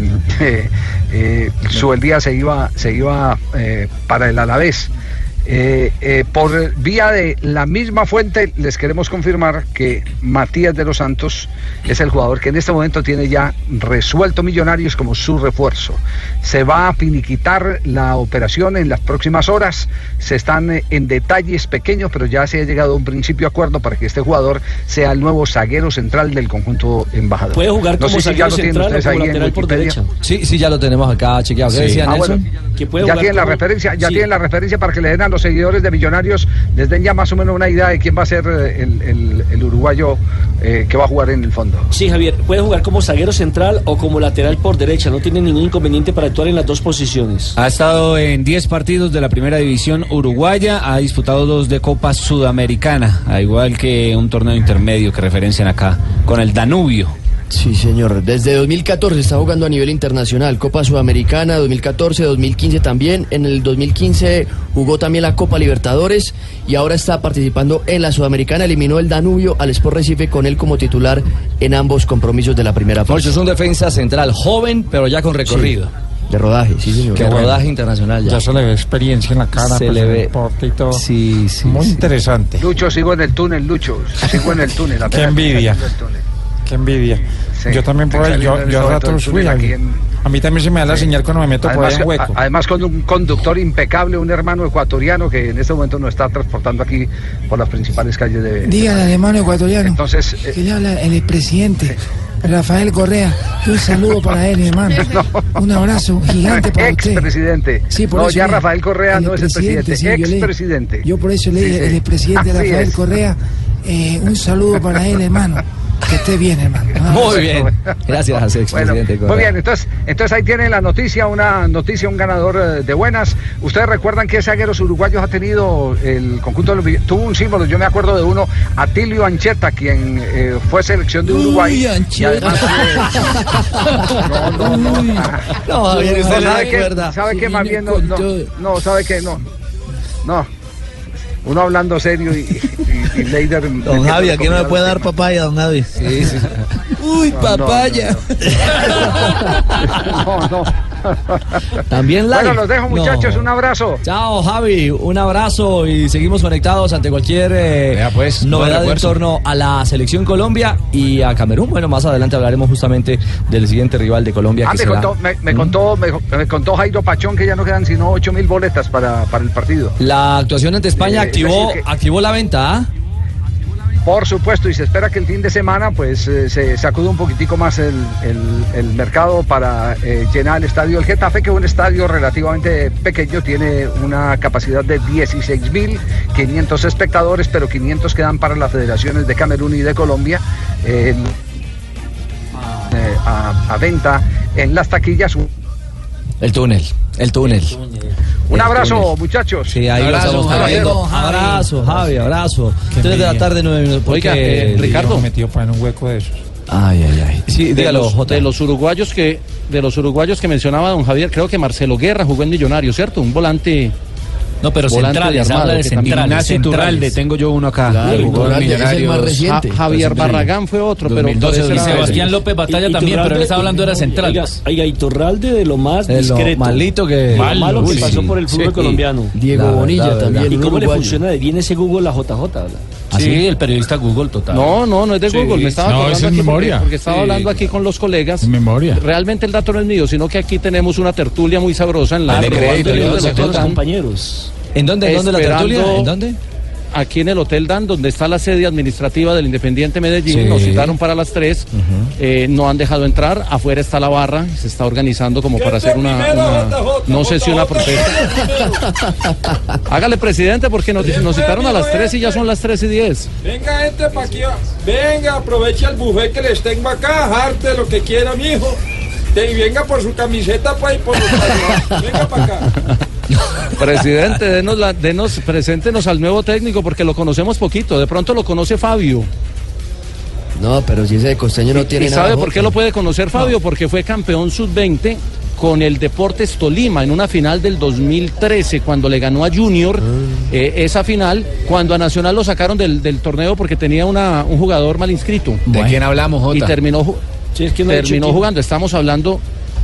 Speaker 22: eh, eh, Subeldía se iba se iba eh, para el Alavés. Eh, eh, por vía de la misma fuente les queremos confirmar que Matías de los Santos es el jugador que en este momento tiene ya resuelto Millonarios como su refuerzo. Se va a finiquitar la operación en las próximas horas. Se están eh, en detalles pequeños, pero ya se ha llegado a un principio de acuerdo para que este jugador sea el nuevo zaguero central del conjunto embajador.
Speaker 7: Puede jugar
Speaker 22: No
Speaker 7: como
Speaker 22: sé si ya
Speaker 7: zaguero
Speaker 22: lo tienen
Speaker 7: central o
Speaker 22: ustedes
Speaker 7: como
Speaker 22: ahí en
Speaker 7: por derecha.
Speaker 4: Sí, sí, ya lo tenemos acá chequeado. ¿Qué
Speaker 22: Sí. Ah, bueno.
Speaker 7: Que puede
Speaker 22: ya tienen la referencia, ya
Speaker 7: sí.
Speaker 22: tienen la referencia para que le den a los seguidores de Millonarios les den ya más o menos una idea de quién va a ser eh, el, el- el uruguayo eh, que va a jugar en el fondo.
Speaker 7: Sí, Javier, puede jugar como zaguero central o como lateral por derecha. No tiene ningún inconveniente para actuar en las dos posiciones.
Speaker 6: Ha estado en 10 partidos de la primera división uruguaya, ha disputado dos de Copa Sudamericana, a igual que un torneo intermedio que referencian acá, con el Danubio.
Speaker 8: Sí, señor. Desde 2014 está jugando a nivel internacional. Copa Sudamericana, 2014, 2015 también. En el 2015 jugó también la Copa Libertadores y ahora está participando en la Sudamericana. Eliminó el Danubio al Sport Recife con él como titular en ambos compromisos de la primera fase.
Speaker 4: Moncho es un defensa central joven, pero ya con recorrido.
Speaker 8: De rodaje, sí, señor.
Speaker 4: De rodaje internacional ya.
Speaker 19: Ya se le ve experiencia en la cara.
Speaker 4: Se
Speaker 19: pues,
Speaker 4: le
Speaker 19: en el
Speaker 4: ve.
Speaker 19: y todo.
Speaker 4: Sí, sí.
Speaker 19: Muy
Speaker 4: sí.
Speaker 19: interesante.
Speaker 22: Lucho, sigo en el túnel, Lucho. Sigo en el túnel.
Speaker 19: Qué envidia.
Speaker 22: estoy saliendo del túnel.
Speaker 19: Qué envidia.
Speaker 22: Sí,
Speaker 19: yo también por ahí, yo, yo a ratos fui
Speaker 22: aquí en-
Speaker 19: A mí también se me da la señal cuando me meto por ahí
Speaker 22: Además,
Speaker 19: en hueco.
Speaker 22: además con un conductor impecable, un hermano ecuatoriano que en este momento nos está transportando aquí por las principales calles de...
Speaker 16: Dígale al hermano ecuatoriano.
Speaker 22: Entonces, eh,
Speaker 16: que le habla el expresidente Rafael Correa. Un saludo para él, hermano. Un abrazo gigante para usted.
Speaker 22: Expresidente.
Speaker 16: Sí, por
Speaker 22: no,
Speaker 16: eso
Speaker 22: ya
Speaker 16: le-
Speaker 22: Rafael Correa no es el presidente,
Speaker 16: sí, yo le-
Speaker 22: expresidente.
Speaker 16: Yo por eso le
Speaker 22: Sí,
Speaker 16: dije,
Speaker 22: sí.
Speaker 16: el expresidente
Speaker 22: Así
Speaker 16: Rafael
Speaker 22: es.
Speaker 16: Correa, eh, un saludo para él, hermano. Que esté bien, hermano.
Speaker 4: Muy bien. Gracias,
Speaker 22: Bueno,
Speaker 4: expresidente
Speaker 22: muy bien, entonces, entonces ahí tienen la noticia, una noticia, un ganador eh, de buenas. Ustedes recuerdan qué zagueros uruguayos ha tenido el conjunto de los Tuvo un símbolo, yo me acuerdo de uno, Atilio Ancheta, quien eh, fue selección de Uruguay.
Speaker 16: Uy,
Speaker 22: y
Speaker 16: Ancheta.
Speaker 22: además, no, no, no.
Speaker 4: No, Javier, usted le
Speaker 22: ¿Sabe qué?
Speaker 4: recuerda.
Speaker 22: ¿Sabe Más bien, no, no, no, ¿sabe qué? No, no. Uno hablando serio y, y, y Leider...
Speaker 14: Don Javi, aquí no me puede dar papaya, don Javi.
Speaker 4: Sí, sí.
Speaker 16: Uy,
Speaker 22: No, no,
Speaker 16: papaya.
Speaker 22: No, no.
Speaker 4: También live.
Speaker 22: Bueno, los dejo muchachos,
Speaker 4: No.
Speaker 22: un abrazo.
Speaker 4: Chao, Javi. Un abrazo y seguimos conectados ante cualquier eh,
Speaker 6: pues,
Speaker 4: novedad en torno a la selección Colombia y a Camerún. Bueno, más adelante hablaremos justamente del siguiente rival de Colombia
Speaker 22: Ah,
Speaker 4: que
Speaker 22: me
Speaker 4: será-
Speaker 22: contó, me, me contó, me, me contó Jairo Pachón que ya no quedan sino 8 mil boletas para, para el partido.
Speaker 4: La actuación ante España
Speaker 22: Eh,
Speaker 4: activó,
Speaker 22: que-
Speaker 4: activó la venta. ¿ah?
Speaker 22: Por supuesto, y se espera que el fin de semana pues eh, se sacude un poquitico más el, el- el mercado para eh, llenar el estadio del Getafe, que es un estadio relativamente pequeño, tiene una capacidad de 16.500 espectadores, pero 500 quedan para las federaciones de Camerún y de Colombia. eh, eh, a, a venta en las taquillas.
Speaker 4: El túnel, el túnel. El
Speaker 22: abrazo,
Speaker 4: túnel.
Speaker 22: muchachos.
Speaker 4: Sí, ahí lo
Speaker 6: Abrazo,
Speaker 4: estamos
Speaker 6: Javi.
Speaker 4: perdiendo.
Speaker 16: Javi.
Speaker 4: Abrazo, Javi, abrazo. Tres de la tarde, nueve minutos. ¿Por
Speaker 9: Oiga, eh, Ricardo.
Speaker 19: Me metido para en un hueco de esos.
Speaker 4: Ay, ay, ay. Sí,
Speaker 9: de
Speaker 4: dígalo,
Speaker 9: los, de los uruguayos que de los uruguayos que mencionaba don Javier, creo que Marcelo Guerra jugó en Millonario, ¿cierto? Un volante
Speaker 5: No, pero
Speaker 9: Volante
Speaker 5: centrales,
Speaker 9: de armado,
Speaker 5: habla de centrales.
Speaker 6: Ignacio. Iturralde, tengo yo uno acá.
Speaker 8: Claro, es el más reciente.
Speaker 9: Ja- Javier Barragán fue otro, pero
Speaker 6: 2012,
Speaker 5: Y
Speaker 9: parece la-
Speaker 5: Sebastián López Batalla
Speaker 7: Y- y
Speaker 5: también, pero él estaba hablando era centrales.
Speaker 7: Oiga, oiga, Iturralde de lo más
Speaker 4: De lo
Speaker 7: discreto.
Speaker 4: malito que- Malo,
Speaker 7: malo que
Speaker 4: uy,
Speaker 7: pasó
Speaker 4: sí.
Speaker 7: por el fútbol
Speaker 4: Sí.
Speaker 7: colombiano.
Speaker 8: Diego
Speaker 4: La
Speaker 8: Bonilla también.
Speaker 7: ¿Y cómo le funciona de bien ese Google a JJ?
Speaker 5: Sí, el periodista Google total.
Speaker 9: No, no, no es de
Speaker 5: Sí.
Speaker 9: Google. Me estaba
Speaker 18: No, es
Speaker 9: porque-
Speaker 18: memoria.
Speaker 9: Porque, estaba
Speaker 5: Sí.
Speaker 9: hablando aquí con los colegas.
Speaker 18: En memoria.
Speaker 9: Realmente el dato no es mío, sino que aquí tenemos una tertulia muy sabrosa en la de
Speaker 7: pero
Speaker 9: crédito,
Speaker 7: ¿cuándo le
Speaker 9: de los
Speaker 7: los compañeros?
Speaker 4: ¿En dónde, en dónde la tertulia? ¿En dónde?
Speaker 9: Aquí en el Hotel Dan, donde está la sede administrativa del Independiente Medellín,
Speaker 4: Sí.
Speaker 9: nos citaron para las 3, eh, no han dejado entrar, afuera está la barra, se está organizando como para hacer una, una- no sé si una protesta. Hágale presidente porque nos, nos citaron a las 3 y ya son las 3 y 10.
Speaker 19: Venga, gente, pa' aquí. Venga, aproveche el buffet que les tengo acá. Jarte lo que quiera, mijo. Te- Y venga por su camiseta, pues, y por los. Venga para acá.
Speaker 9: Presidente, denos, la, denos, preséntenos al nuevo técnico porque lo conocemos poquito, de pronto lo conoce Fabio.
Speaker 8: No, pero si ese de costeño no tiene
Speaker 9: ¿Y
Speaker 8: nada.
Speaker 9: sabe por qué lo puede conocer Fabio? Porque fue campeón sub-20 con el Deportes Tolima en una final del 2013 cuando le ganó a Junior eh, esa final, cuando a Nacional lo sacaron del, del torneo porque tenía una, un jugador mal inscrito.
Speaker 6: ¿De quién hablamos, Jota?
Speaker 9: Y terminó, ju-
Speaker 7: Sí, es que no
Speaker 9: terminó jugando. Estamos hablando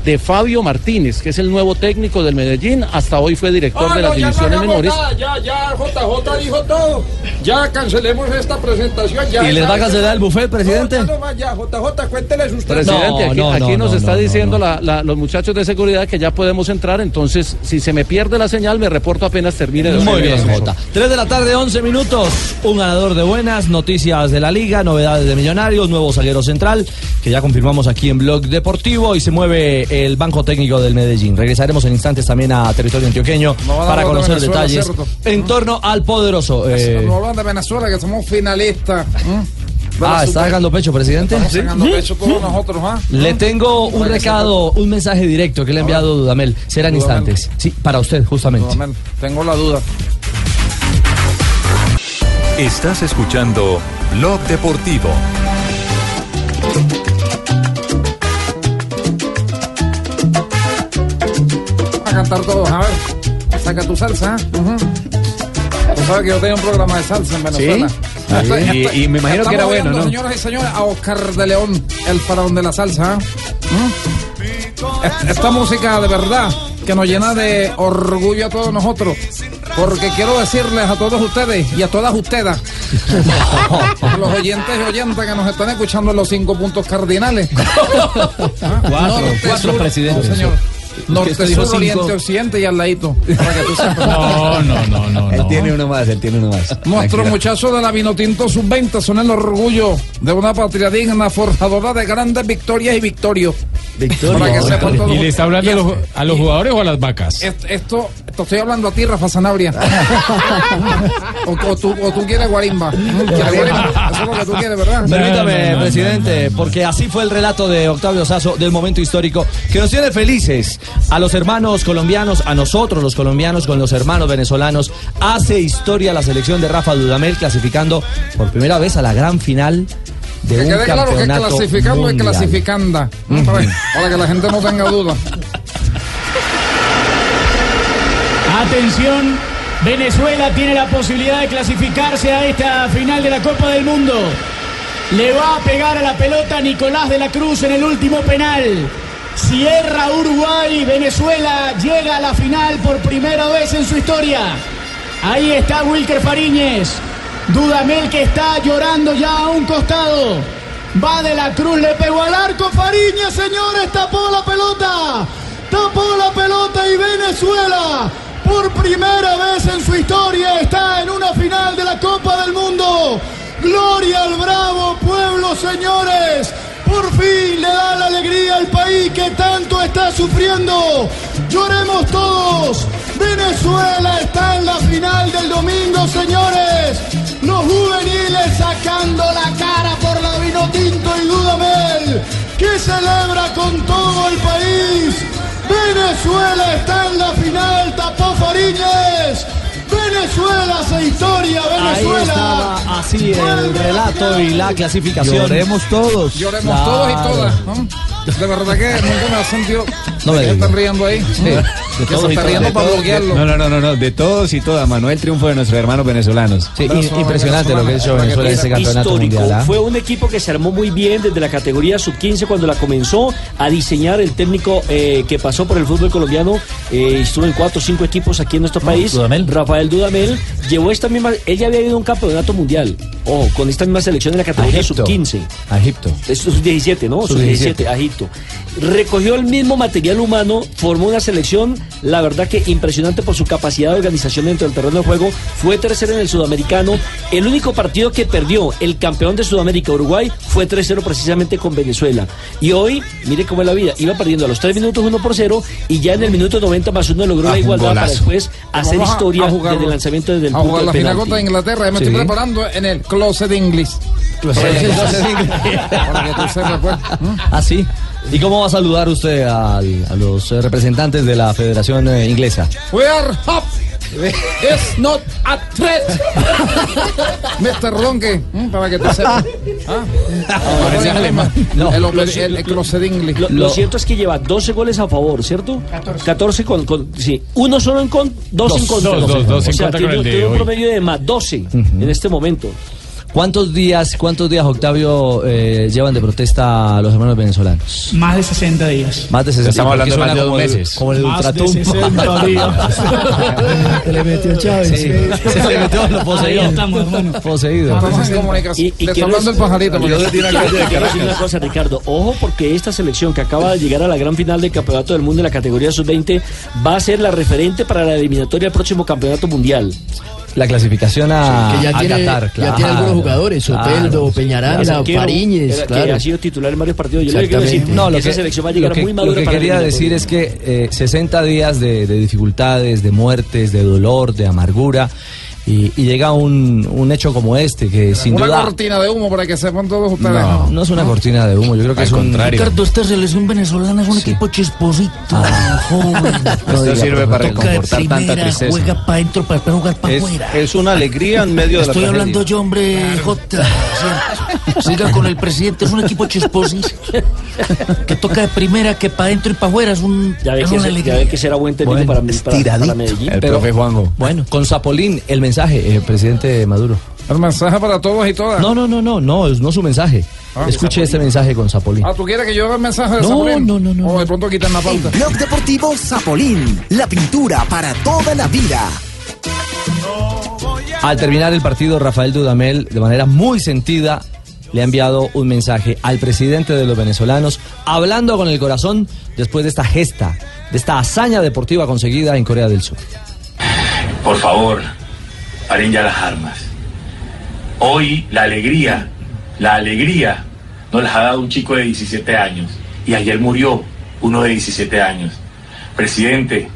Speaker 9: de Fabio Martínez, que es el nuevo técnico del Medellín. Hasta hoy fue director
Speaker 19: Ah,
Speaker 9: de las
Speaker 19: no
Speaker 9: divisiones menores.
Speaker 19: nada, Ya, ya, JJ dijo todo. Ya cancelemos esta presentación. Ya,
Speaker 4: ¿Y les va a cancelar el buffet, presidente?
Speaker 19: No, ya no más, ya, JJ, cuénteles usted.
Speaker 9: Presidente,
Speaker 4: No,
Speaker 9: aquí,
Speaker 4: no,
Speaker 9: aquí
Speaker 4: no,
Speaker 9: nos
Speaker 4: no,
Speaker 9: está diciendo
Speaker 4: no.
Speaker 9: la- la- los muchachos de seguridad que ya podemos entrar, entonces si se me pierde la señal me reporto apenas termine de
Speaker 4: Muy bien. Jota. 3 de la tarde, 11 minutos. Un ganador de buenas, noticias de la liga, novedades de Millonarios, nuevo zaguero central, que ya confirmamos aquí en Blog Deportivo y se mueve el banco técnico del Medellín. Regresaremos en instantes también a territorio antioqueño
Speaker 19: No
Speaker 4: para
Speaker 19: de
Speaker 4: conocer
Speaker 19: Venezuela,
Speaker 4: detalles
Speaker 19: ¿cierto?
Speaker 4: en torno al poderoso. eh,
Speaker 19: No hablan de Venezuela, que somos finalistas.
Speaker 4: ah, ¿está sacando pecho, presidente?
Speaker 19: Sacando pecho todos nosotros, ¿ah?
Speaker 4: Le tengo un recado, un mensaje directo que le ha enviado Dudamel. Serán
Speaker 19: Dudamel.
Speaker 4: instantes. Sí, para usted, justamente.
Speaker 19: Dudamel, Tengo la duda.
Speaker 21: Estás escuchando Blog Deportivo.
Speaker 19: Cantar todos, a ver. Saca tu salsa. ¿eh? Tú sabes que yo tenía un programa de salsa en Venezuela.
Speaker 6: Ah. Y- y me imagino que era bueno, ¿no?
Speaker 19: Señoras y señores, a Oscar de León, el faraón de la salsa. ¿eh? ¿Mm? Es- Esta música de verdad que nos llena de orgullo a todos nosotros. Porque quiero decirles a todos ustedes y a todas ustedes, a los oyentes y oyentas que nos están escuchando en los cinco puntos cardinales. ¿Ah?
Speaker 6: Cuatro, cuatro
Speaker 19: sur,
Speaker 6: presidentes.
Speaker 19: no, señor. Norte, sur,
Speaker 6: cinco.
Speaker 19: oriente, occidente y al ladito. Para que tú sepas.
Speaker 6: No, no, no, no.
Speaker 14: Él tiene uno más, él tiene uno más.
Speaker 19: Nuestros
Speaker 14: Tranquila.
Speaker 19: muchachos de la Vinotinto Sub-20 son el orgullo de una patria digna, forjadora de grandes victorias y victorios. Para que sepan todos.
Speaker 18: ¿Y le está hablando a los, a los jugadores o a las vacas?
Speaker 19: Est- Esto, esto estoy hablando a ti, Rafa Sanabria. o, o tú, o tú quieres guarimba. Mm, ¿Quieres guarimba? Eso es lo que tú quieres, ¿verdad?
Speaker 4: Permítame, presidente, porque así fue el relato de Octavio Sazo del momento histórico que nos tiene felices a los hermanos colombianos, a nosotros los colombianos con los hermanos venezolanos. Hace historia la selección de Rafa Dudamel clasificando por primera vez a la gran final de
Speaker 19: Que
Speaker 4: un
Speaker 19: quede claro que clasificando y
Speaker 4: mundial.
Speaker 19: clasificanda. Mm, Para, para que la gente no tenga duda.
Speaker 24: Atención, Venezuela tiene la posibilidad de clasificarse a esta final de la Copa del Mundo. Le va a pegar a la pelota Nicolás de la Cruz en el último penal. Cierra Uruguay, Venezuela llega a la final por primera vez en su historia. Ahí está Wilker Fariñez. Dudamel que está llorando ya a un costado. Va de la Cruz, le pegó al arco. Fariñez, señores, tapó la pelota. Tapó la pelota y Venezuela, por primera vez en su historia, está en una final de la Copa del Mundo. Gloria al bravo pueblo, señores. Por fin le da la alegría al país que tanto está sufriendo. Lloremos todos. Venezuela está en la final del domingo, señores. Los juveniles sacando la cara por la Vinotinto y Dudamel, que celebra con todo el país. Venezuela está en la final, tapó Fariñez. Venezuela hace historia,
Speaker 4: Ahí
Speaker 24: Venezuela.
Speaker 4: estaba así el relato y la clasificación.
Speaker 14: Lloremos todos.
Speaker 19: Lloremos
Speaker 4: Claro.
Speaker 19: todos y todas. ¿no? De verdad que nunca me ha sentido.
Speaker 4: No me
Speaker 19: están riendo ahí.
Speaker 4: De todos
Speaker 19: se
Speaker 4: y
Speaker 19: está riendo
Speaker 4: De
Speaker 19: para
Speaker 4: todos.
Speaker 19: bloquearlo.
Speaker 6: No, no, no, no, de todos y todas. Manuel triunfo de nuestros hermanos venezolanos.
Speaker 4: Sí, impresionante lo que ha hecho Venezuela en ese campeonato
Speaker 7: histórico.
Speaker 4: mundial. ¿ah?
Speaker 7: Fue un equipo que se armó muy bien desde la categoría sub-15 cuando la comenzó a diseñar el técnico eh, que pasó por el fútbol colombiano. eh, estuvo en cuatro o cinco equipos aquí en nuestro país. Rafael Dudamel llevó esta misma. Él ya había ido a un campeonato mundial. Ojo, con esta misma selección en la categoría
Speaker 4: Egipto.
Speaker 7: sub-15.
Speaker 4: A Egipto.
Speaker 7: Es sub-17, ¿no?
Speaker 4: Sub-17.
Speaker 7: Sub-17, a Egipto. Recogió el mismo material humano, formó una selección, la verdad que impresionante por su capacidad de organización dentro del terreno de juego. Fue tercero en el sudamericano. El único partido que perdió el campeón de Sudamérica, Uruguay, fue 3-0 precisamente con Venezuela. Y hoy, mire cómo es la vida, iba perdiendo a los 3 minutos 1 por 0 y ya en el minuto 90 más 1 logró
Speaker 6: Ah,
Speaker 7: la
Speaker 6: un
Speaker 7: igualdad para después hacer historia
Speaker 19: a jugar-
Speaker 7: desde el lanzamiento desde el
Speaker 19: a
Speaker 7: punto
Speaker 19: jugar
Speaker 7: de
Speaker 19: la final
Speaker 7: penalti.
Speaker 19: contra Inglaterra. Ya me
Speaker 7: Sí.
Speaker 19: estoy preparando en el Closet English.
Speaker 4: Closet English.
Speaker 19: Para que tú sepas, pues. ¿Mm?
Speaker 4: ¿Ah, sí? ¿Y cómo va a saludar usted a los eh, representantes de la Federación eh, Inglesa?
Speaker 19: We are up. It's not a threat. Mr. Donkey, ¿mm? para que tú sepas. ¿Ah?
Speaker 7: Parece alemán. No,
Speaker 19: el,
Speaker 7: lo-
Speaker 19: el, el, el Closet English.
Speaker 7: Lo, lo cierto es que lleva 12 goles a favor, ¿cierto? 14. con, con- sí, uno solo en con, dos,
Speaker 4: Dos,
Speaker 7: en contra.
Speaker 4: dos, dos, dos
Speaker 7: o sea, tiene, tiene un
Speaker 4: hoy.
Speaker 7: promedio de más 12 en este momento.
Speaker 4: ¿Cuántos días, cuántos días, Octavio, eh, llevan de protesta a los hermanos venezolanos?
Speaker 24: Más de 60 días.
Speaker 4: Más de 60
Speaker 6: Estamos
Speaker 4: porque
Speaker 6: hablando
Speaker 4: suena
Speaker 6: más de dos
Speaker 4: como el-
Speaker 6: meses.
Speaker 4: Como el
Speaker 24: Más de
Speaker 4: ultratum.
Speaker 24: 60 días.
Speaker 16: Se le metió Chávez.
Speaker 4: Sí, se le metió lo poseído.
Speaker 24: Ahí estamos, hermano.
Speaker 4: Poseído.
Speaker 19: Estamos en comunicación.
Speaker 7: Y, y
Speaker 19: Le está hablando el pajarito.
Speaker 7: quiero decir una cosa, Ricardo. Ojo, porque esta selección que acaba de llegar a la gran final del Campeonato del Mundo en la categoría sub-20 va a ser la referente para la eliminatoria del próximo Campeonato Mundial.
Speaker 4: La clasificación a,
Speaker 8: que ya
Speaker 4: a
Speaker 8: tiene,
Speaker 4: Qatar,
Speaker 8: ya
Speaker 4: claro,
Speaker 8: tiene algunos jugadores, Sopeldo,
Speaker 7: El
Speaker 8: Peñaranda,
Speaker 7: arquero,
Speaker 8: Fariñez,
Speaker 7: que
Speaker 8: claro.
Speaker 7: ha sido titular en varios partidos. Yo le quiero decir
Speaker 4: No, lo
Speaker 7: que esa
Speaker 4: que,
Speaker 7: selección va a
Speaker 4: lo
Speaker 7: llegar
Speaker 4: que-
Speaker 7: muy
Speaker 4: lo
Speaker 7: madura
Speaker 4: que
Speaker 7: para el
Speaker 4: quería decir es que eh, 60 días de, de dificultades, de muertes, de dolor, de amargura, y, y llega un, un hecho como este, que sin
Speaker 19: Una
Speaker 4: duda
Speaker 19: cortina de humo para que sepan todos ustedes.
Speaker 4: no, no es una cortina de humo, yo creo que es un...
Speaker 25: Ricardo, esta selección venezolana es un equipo chisposito, joven.
Speaker 4: No diga,
Speaker 6: sirve para reconfortar tanta tristeza.
Speaker 25: Juega para adentro para después jugar para
Speaker 9: Es,
Speaker 25: afuera.
Speaker 9: es una alegría en medio de la
Speaker 25: Estoy hablando yo, hombre, Jota. ¿cierto? Siga con el presidente, es un equipo chisposito. Que toca de primera, que para adentro y para afuera. Es, un,
Speaker 7: Ya ve,
Speaker 25: es
Speaker 7: que,
Speaker 25: una
Speaker 7: ya ve que será buen técnico
Speaker 4: Bueno,
Speaker 7: para, para, para Medellín.
Speaker 4: Pero- Bueno, con Zapolín, el mensaje, eh, presidente Maduro.
Speaker 19: El mensaje para todos y todas.
Speaker 4: No, no, no, no, no, es no su mensaje.
Speaker 19: Ah,
Speaker 4: Escuche este mensaje con Zapolín.
Speaker 19: Ah, ¿tú quieres que yo haga el mensaje de
Speaker 4: No,
Speaker 19: Zapolín?
Speaker 4: no, no, no.
Speaker 19: O de pronto quitan la pauta.
Speaker 26: Blog Deportivo Zapolín, la pintura para toda la vida.
Speaker 4: Al terminar el partido, Rafael Dudamel, de manera muy sentida, le ha enviado un mensaje al presidente de los venezolanos, hablando con el corazón después de esta gesta, de esta hazaña deportiva conseguida en Corea del Sur.
Speaker 27: Por favor, paren ya las armas. Hoy la alegría, la alegría nos las ha dado un chico de 17 años y ayer murió uno de 17 años. Presidente,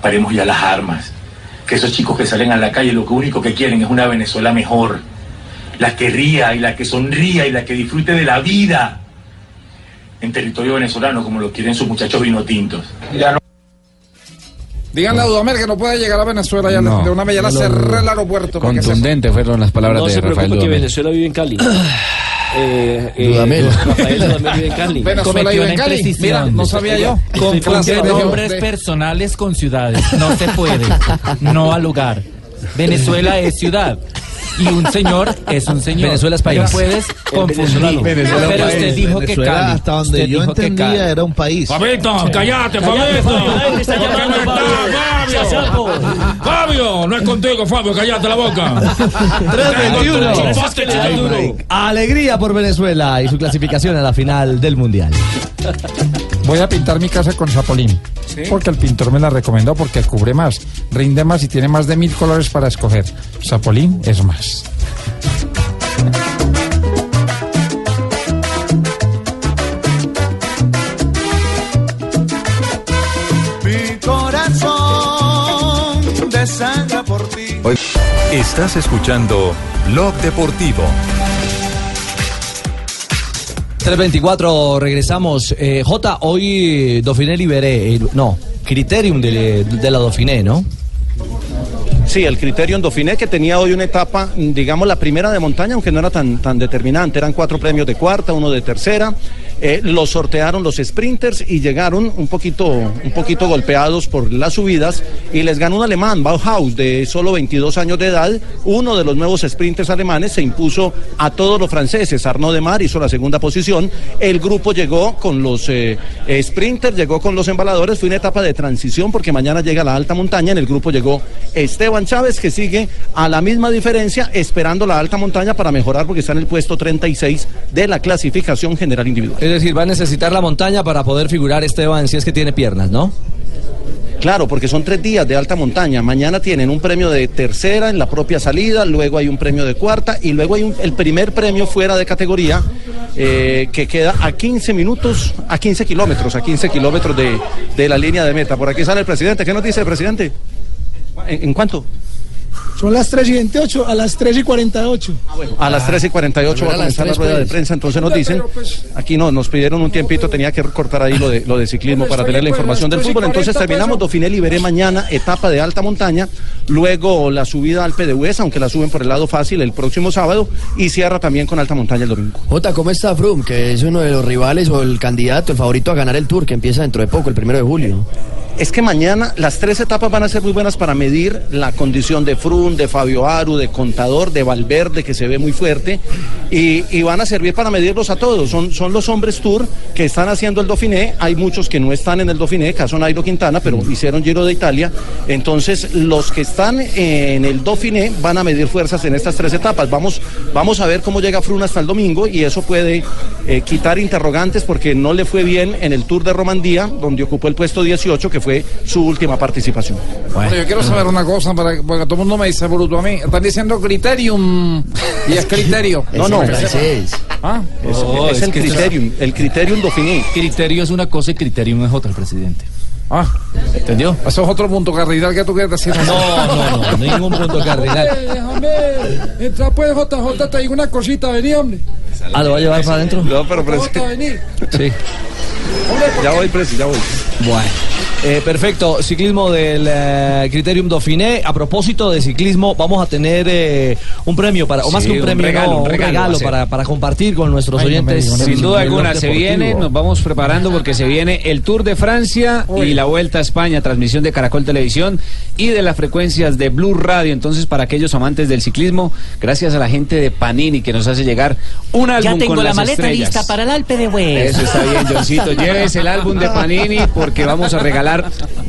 Speaker 27: paremos ya las armas. Que esos chicos que salen a la calle lo único que quieren es una Venezuela mejor. La que ría y la que sonría y la que disfrute de la vida en territorio venezolano como lo quieren sus muchachos vinotintos. No
Speaker 19: Díganle a Dudamel que no puede llegar a Venezuela ya
Speaker 6: No.
Speaker 19: de una vez ya
Speaker 6: No lo
Speaker 19: cerré el aeropuerto.
Speaker 6: Contundente fueron las palabras
Speaker 7: no
Speaker 6: de
Speaker 7: se
Speaker 6: Rafael
Speaker 7: preocupe que
Speaker 6: Dudamel.
Speaker 7: Venezuela vive en Cali. Eh, eh,
Speaker 8: Dudamel.
Speaker 7: Rafael Dudamel vive en Cali.
Speaker 19: Venezuela vive en Cali. Mira, no sabía yo.
Speaker 15: Confunde nombres
Speaker 19: de-
Speaker 15: personales con ciudades. No se puede. No al lugar. Venezuela es ciudad. Y un señor es un señor.
Speaker 4: Venezuela es país.
Speaker 15: No puedes confundir.
Speaker 14: Venezuela
Speaker 15: Pero usted dijo que
Speaker 14: Venezuela,
Speaker 15: Cali.
Speaker 14: hasta donde
Speaker 15: Usted
Speaker 14: yo
Speaker 15: dijo que
Speaker 14: entendía era un país.
Speaker 1: Fabito, cállate, Fabito.
Speaker 7: Fabio, está
Speaker 1: ¿Por qué
Speaker 7: llamando,
Speaker 1: no
Speaker 7: Fabio.
Speaker 1: es contigo, Fabio, cállate la boca.
Speaker 4: 3-21.
Speaker 1: Chupaste, chico duro.
Speaker 4: Alegría por Venezuela y su clasificación a la final del Mundial.
Speaker 19: Voy a pintar mi casa con Zapolín. Porque el pintor me la recomendó porque cubre más, rinde más y tiene más de mil colores para escoger. Zapolín es más.
Speaker 23: Mi corazón desangra por ti.
Speaker 21: Estás escuchando Blog Deportivo.
Speaker 4: 324, regresamos. Eh, J, hoy Dauphiné Liberé, no, Criterium de, de la Dauphiné, ¿no?
Speaker 9: Sí, el criterio en Dauphiné que tenía hoy una etapa, digamos la primera de montaña, aunque no era tan, tan determinante, eran cuatro premios de cuarta, uno de tercera, eh, los sortearon los sprinters y llegaron un poquito, un poquito golpeados por las subidas y les ganó un alemán, Bauhaus, de solo 22 años de edad, uno de los nuevos sprinters alemanes, se impuso a todos los franceses, Arnaud Demar hizo la segunda posición, el grupo llegó con los eh, eh, sprinters, llegó con los embaladores, fue una etapa de transición porque mañana llega la alta montaña, en el grupo llegó Esteban Chávez que sigue a la misma diferencia esperando la alta montaña para mejorar porque está en el puesto 36 de la clasificación general individual.
Speaker 4: Es decir, va a necesitar la montaña para poder figurar Esteban si es que tiene piernas, ¿no?
Speaker 9: Claro, porque son tres días de alta montaña. Mañana tienen un premio de tercera en la propia salida, luego hay un premio de cuarta y luego hay un- el primer premio fuera de categoría eh, que queda a 15 minutos, a 15 kilómetros, a 15 kilómetros de, de la línea de meta. Por aquí sale el presidente. ¿Qué nos dice el presidente? ¿En, en cuánto?
Speaker 28: Son las 3 y 28, a las 3 y 48.
Speaker 9: A las 13 y 48 va a comenzar la rueda de
Speaker 28: pues.
Speaker 9: prensa, entonces nos dicen,
Speaker 28: pues,
Speaker 9: aquí no, nos pidieron un tiempito, tenía que cortar ahí lo de, lo de ciclismo para tener la información del fútbol, entonces
Speaker 28: 40,
Speaker 9: terminamos Dauphiné Liberé mañana, etapa de alta montaña, luego la subida al PDUES, aunque la suben por el lado fácil el próximo sábado, y cierra también con alta montaña el domingo.
Speaker 8: Jota, ¿cómo está Froome? Que es uno de los rivales o el candidato, el favorito a ganar el Tour, que empieza dentro de poco, el primero de julio.
Speaker 9: Es que mañana las tres etapas van a ser muy buenas para medir la condición de De Fabio Aru, de Contador, de Valverde, que se ve muy fuerte, y, y van a servir para medirlos a todos. Son, son los hombres tour que están haciendo el Dauphiné. Hay muchos que no están en el Dauphiné, caso Nairo Quintana, pero hicieron Giro de Italia. Entonces, los que están en el Dauphiné van a medir fuerzas en estas tres etapas. Vamos, vamos a ver cómo llega Frun hasta el domingo, y eso puede eh, quitar interrogantes porque no le fue bien en el Tour de Romandía, donde ocupó el puesto 18, que fue su última participación.
Speaker 19: Bueno, yo quiero saber una cosa, para, porque todo el mundo me dice bruto a mí. Están diciendo criterium y es criterio.
Speaker 9: No, no.
Speaker 19: ¿Ah?
Speaker 9: Es,
Speaker 15: Oh,
Speaker 9: es
Speaker 15: es
Speaker 9: el criterium, el criterium Dauphiné.
Speaker 15: Criterio es una cosa y criterium es otra, presidente.
Speaker 19: Ah,
Speaker 15: ¿entendió?
Speaker 19: Eso es otro punto cardinal que tú quieres decir.
Speaker 15: No, no, no, ningún punto cardinal.
Speaker 28: Déjame, entra pues JJ, te digo una cosita, vení hombre.
Speaker 4: Ah, ¿lo va a llevar para adentro?
Speaker 9: No, pero
Speaker 28: vení.
Speaker 4: Sí.
Speaker 9: Ya voy, presi, ya voy.
Speaker 4: Bueno. Eh, perfecto, ciclismo del eh, Criterium Dauphiné. A propósito de ciclismo, vamos a tener eh, un premio para, o más
Speaker 6: Sí,
Speaker 4: que un
Speaker 6: un
Speaker 4: premio,
Speaker 6: regalo,
Speaker 4: no,
Speaker 6: un
Speaker 4: un
Speaker 6: regalo
Speaker 4: regalo, para, para compartir con nuestros
Speaker 6: Ay,
Speaker 4: oyentes.
Speaker 6: no Sin duda alguna, se viene, nos vamos preparando porque se viene el Tour de Francia y la Vuelta a España, transmisión de Caracol Televisión y de las frecuencias de Blue Radio. Entonces, para aquellos amantes del ciclismo, gracias a la gente de Panini que nos hace llegar un álbum
Speaker 25: Ya tengo
Speaker 6: con
Speaker 25: la
Speaker 6: las
Speaker 25: maleta
Speaker 6: estrellas.
Speaker 25: lista para el Alpe de Hues.
Speaker 6: Eso está bien, Johncito. Lleves el álbum de Panini porque vamos a regalar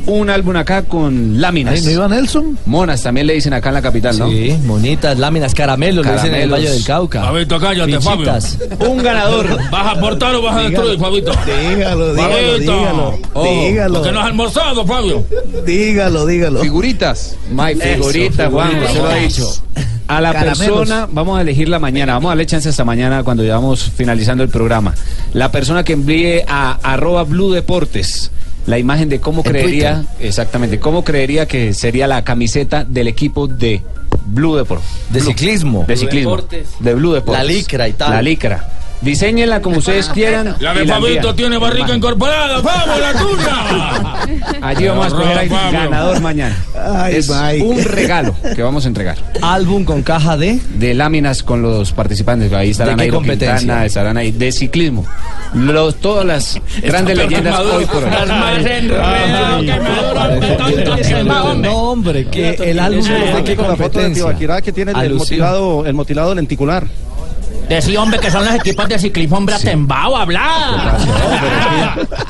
Speaker 6: un álbum acá con láminas.
Speaker 4: ¿no iba
Speaker 6: Nelson? Monas, también le dicen acá en la capital, ¿no?
Speaker 4: Sí, bonitas láminas, caramelos, le dicen en el
Speaker 6: Caramelos.
Speaker 4: Valle del Cauca.
Speaker 1: Fabito, cállate,
Speaker 4: Fichitas.
Speaker 6: Un ganador.
Speaker 1: ¿Vas a aportar o vas a destruir, Fabito?
Speaker 14: Dígalo, dígalo,
Speaker 1: Fabito.
Speaker 14: dígalo.
Speaker 1: Oh,
Speaker 14: dígalo.
Speaker 1: ¿Por qué no has almorzado, Fabio?
Speaker 14: Dígalo, dígalo.
Speaker 6: Figuritas. My figurita, Juan, se lo ha dicho. A la
Speaker 14: Caramelos.
Speaker 6: persona, vamos a elegir la mañana, vamos a darle chance hasta mañana cuando ya vamos finalizando el programa. La persona que envíe a arroba Blue Deportes la imagen de cómo
Speaker 8: En
Speaker 6: creería, exactamente, cómo creería que sería la camiseta del equipo de Blue Deportes.
Speaker 4: De ciclismo.
Speaker 6: De ciclismo.
Speaker 4: Deportes.
Speaker 6: De Blue Deportes.
Speaker 4: La licra y tal.
Speaker 6: La licra. Diseñenla como ustedes quieran.
Speaker 1: La de Fabito
Speaker 6: envían.
Speaker 1: tiene barriga incorporada. ¡Vamos, la tuya!
Speaker 6: Allí vamos a escoger al ganador mañana.
Speaker 14: Ay,
Speaker 6: es
Speaker 14: Mike.
Speaker 6: un regalo que vamos a entregar.
Speaker 4: Álbum con caja de.
Speaker 6: De láminas con los participantes. Ahí estarán
Speaker 4: ¿De
Speaker 6: ahí
Speaker 4: competencia?
Speaker 6: Quintana, estarán ahí. De ciclismo. Los, todas las grandes
Speaker 1: que
Speaker 6: leyendas
Speaker 1: Maduro.
Speaker 6: hoy por hoy.
Speaker 1: Las más que hombre.
Speaker 4: No, hombre, que el álbum de qué
Speaker 9: con la foto de
Speaker 4: competencia.
Speaker 9: Tibaquirá que tiene motilado, el motilado lenticular.
Speaker 25: Decí, hombre, que son los equipos de ciclismo, hombre, atembao, hablar.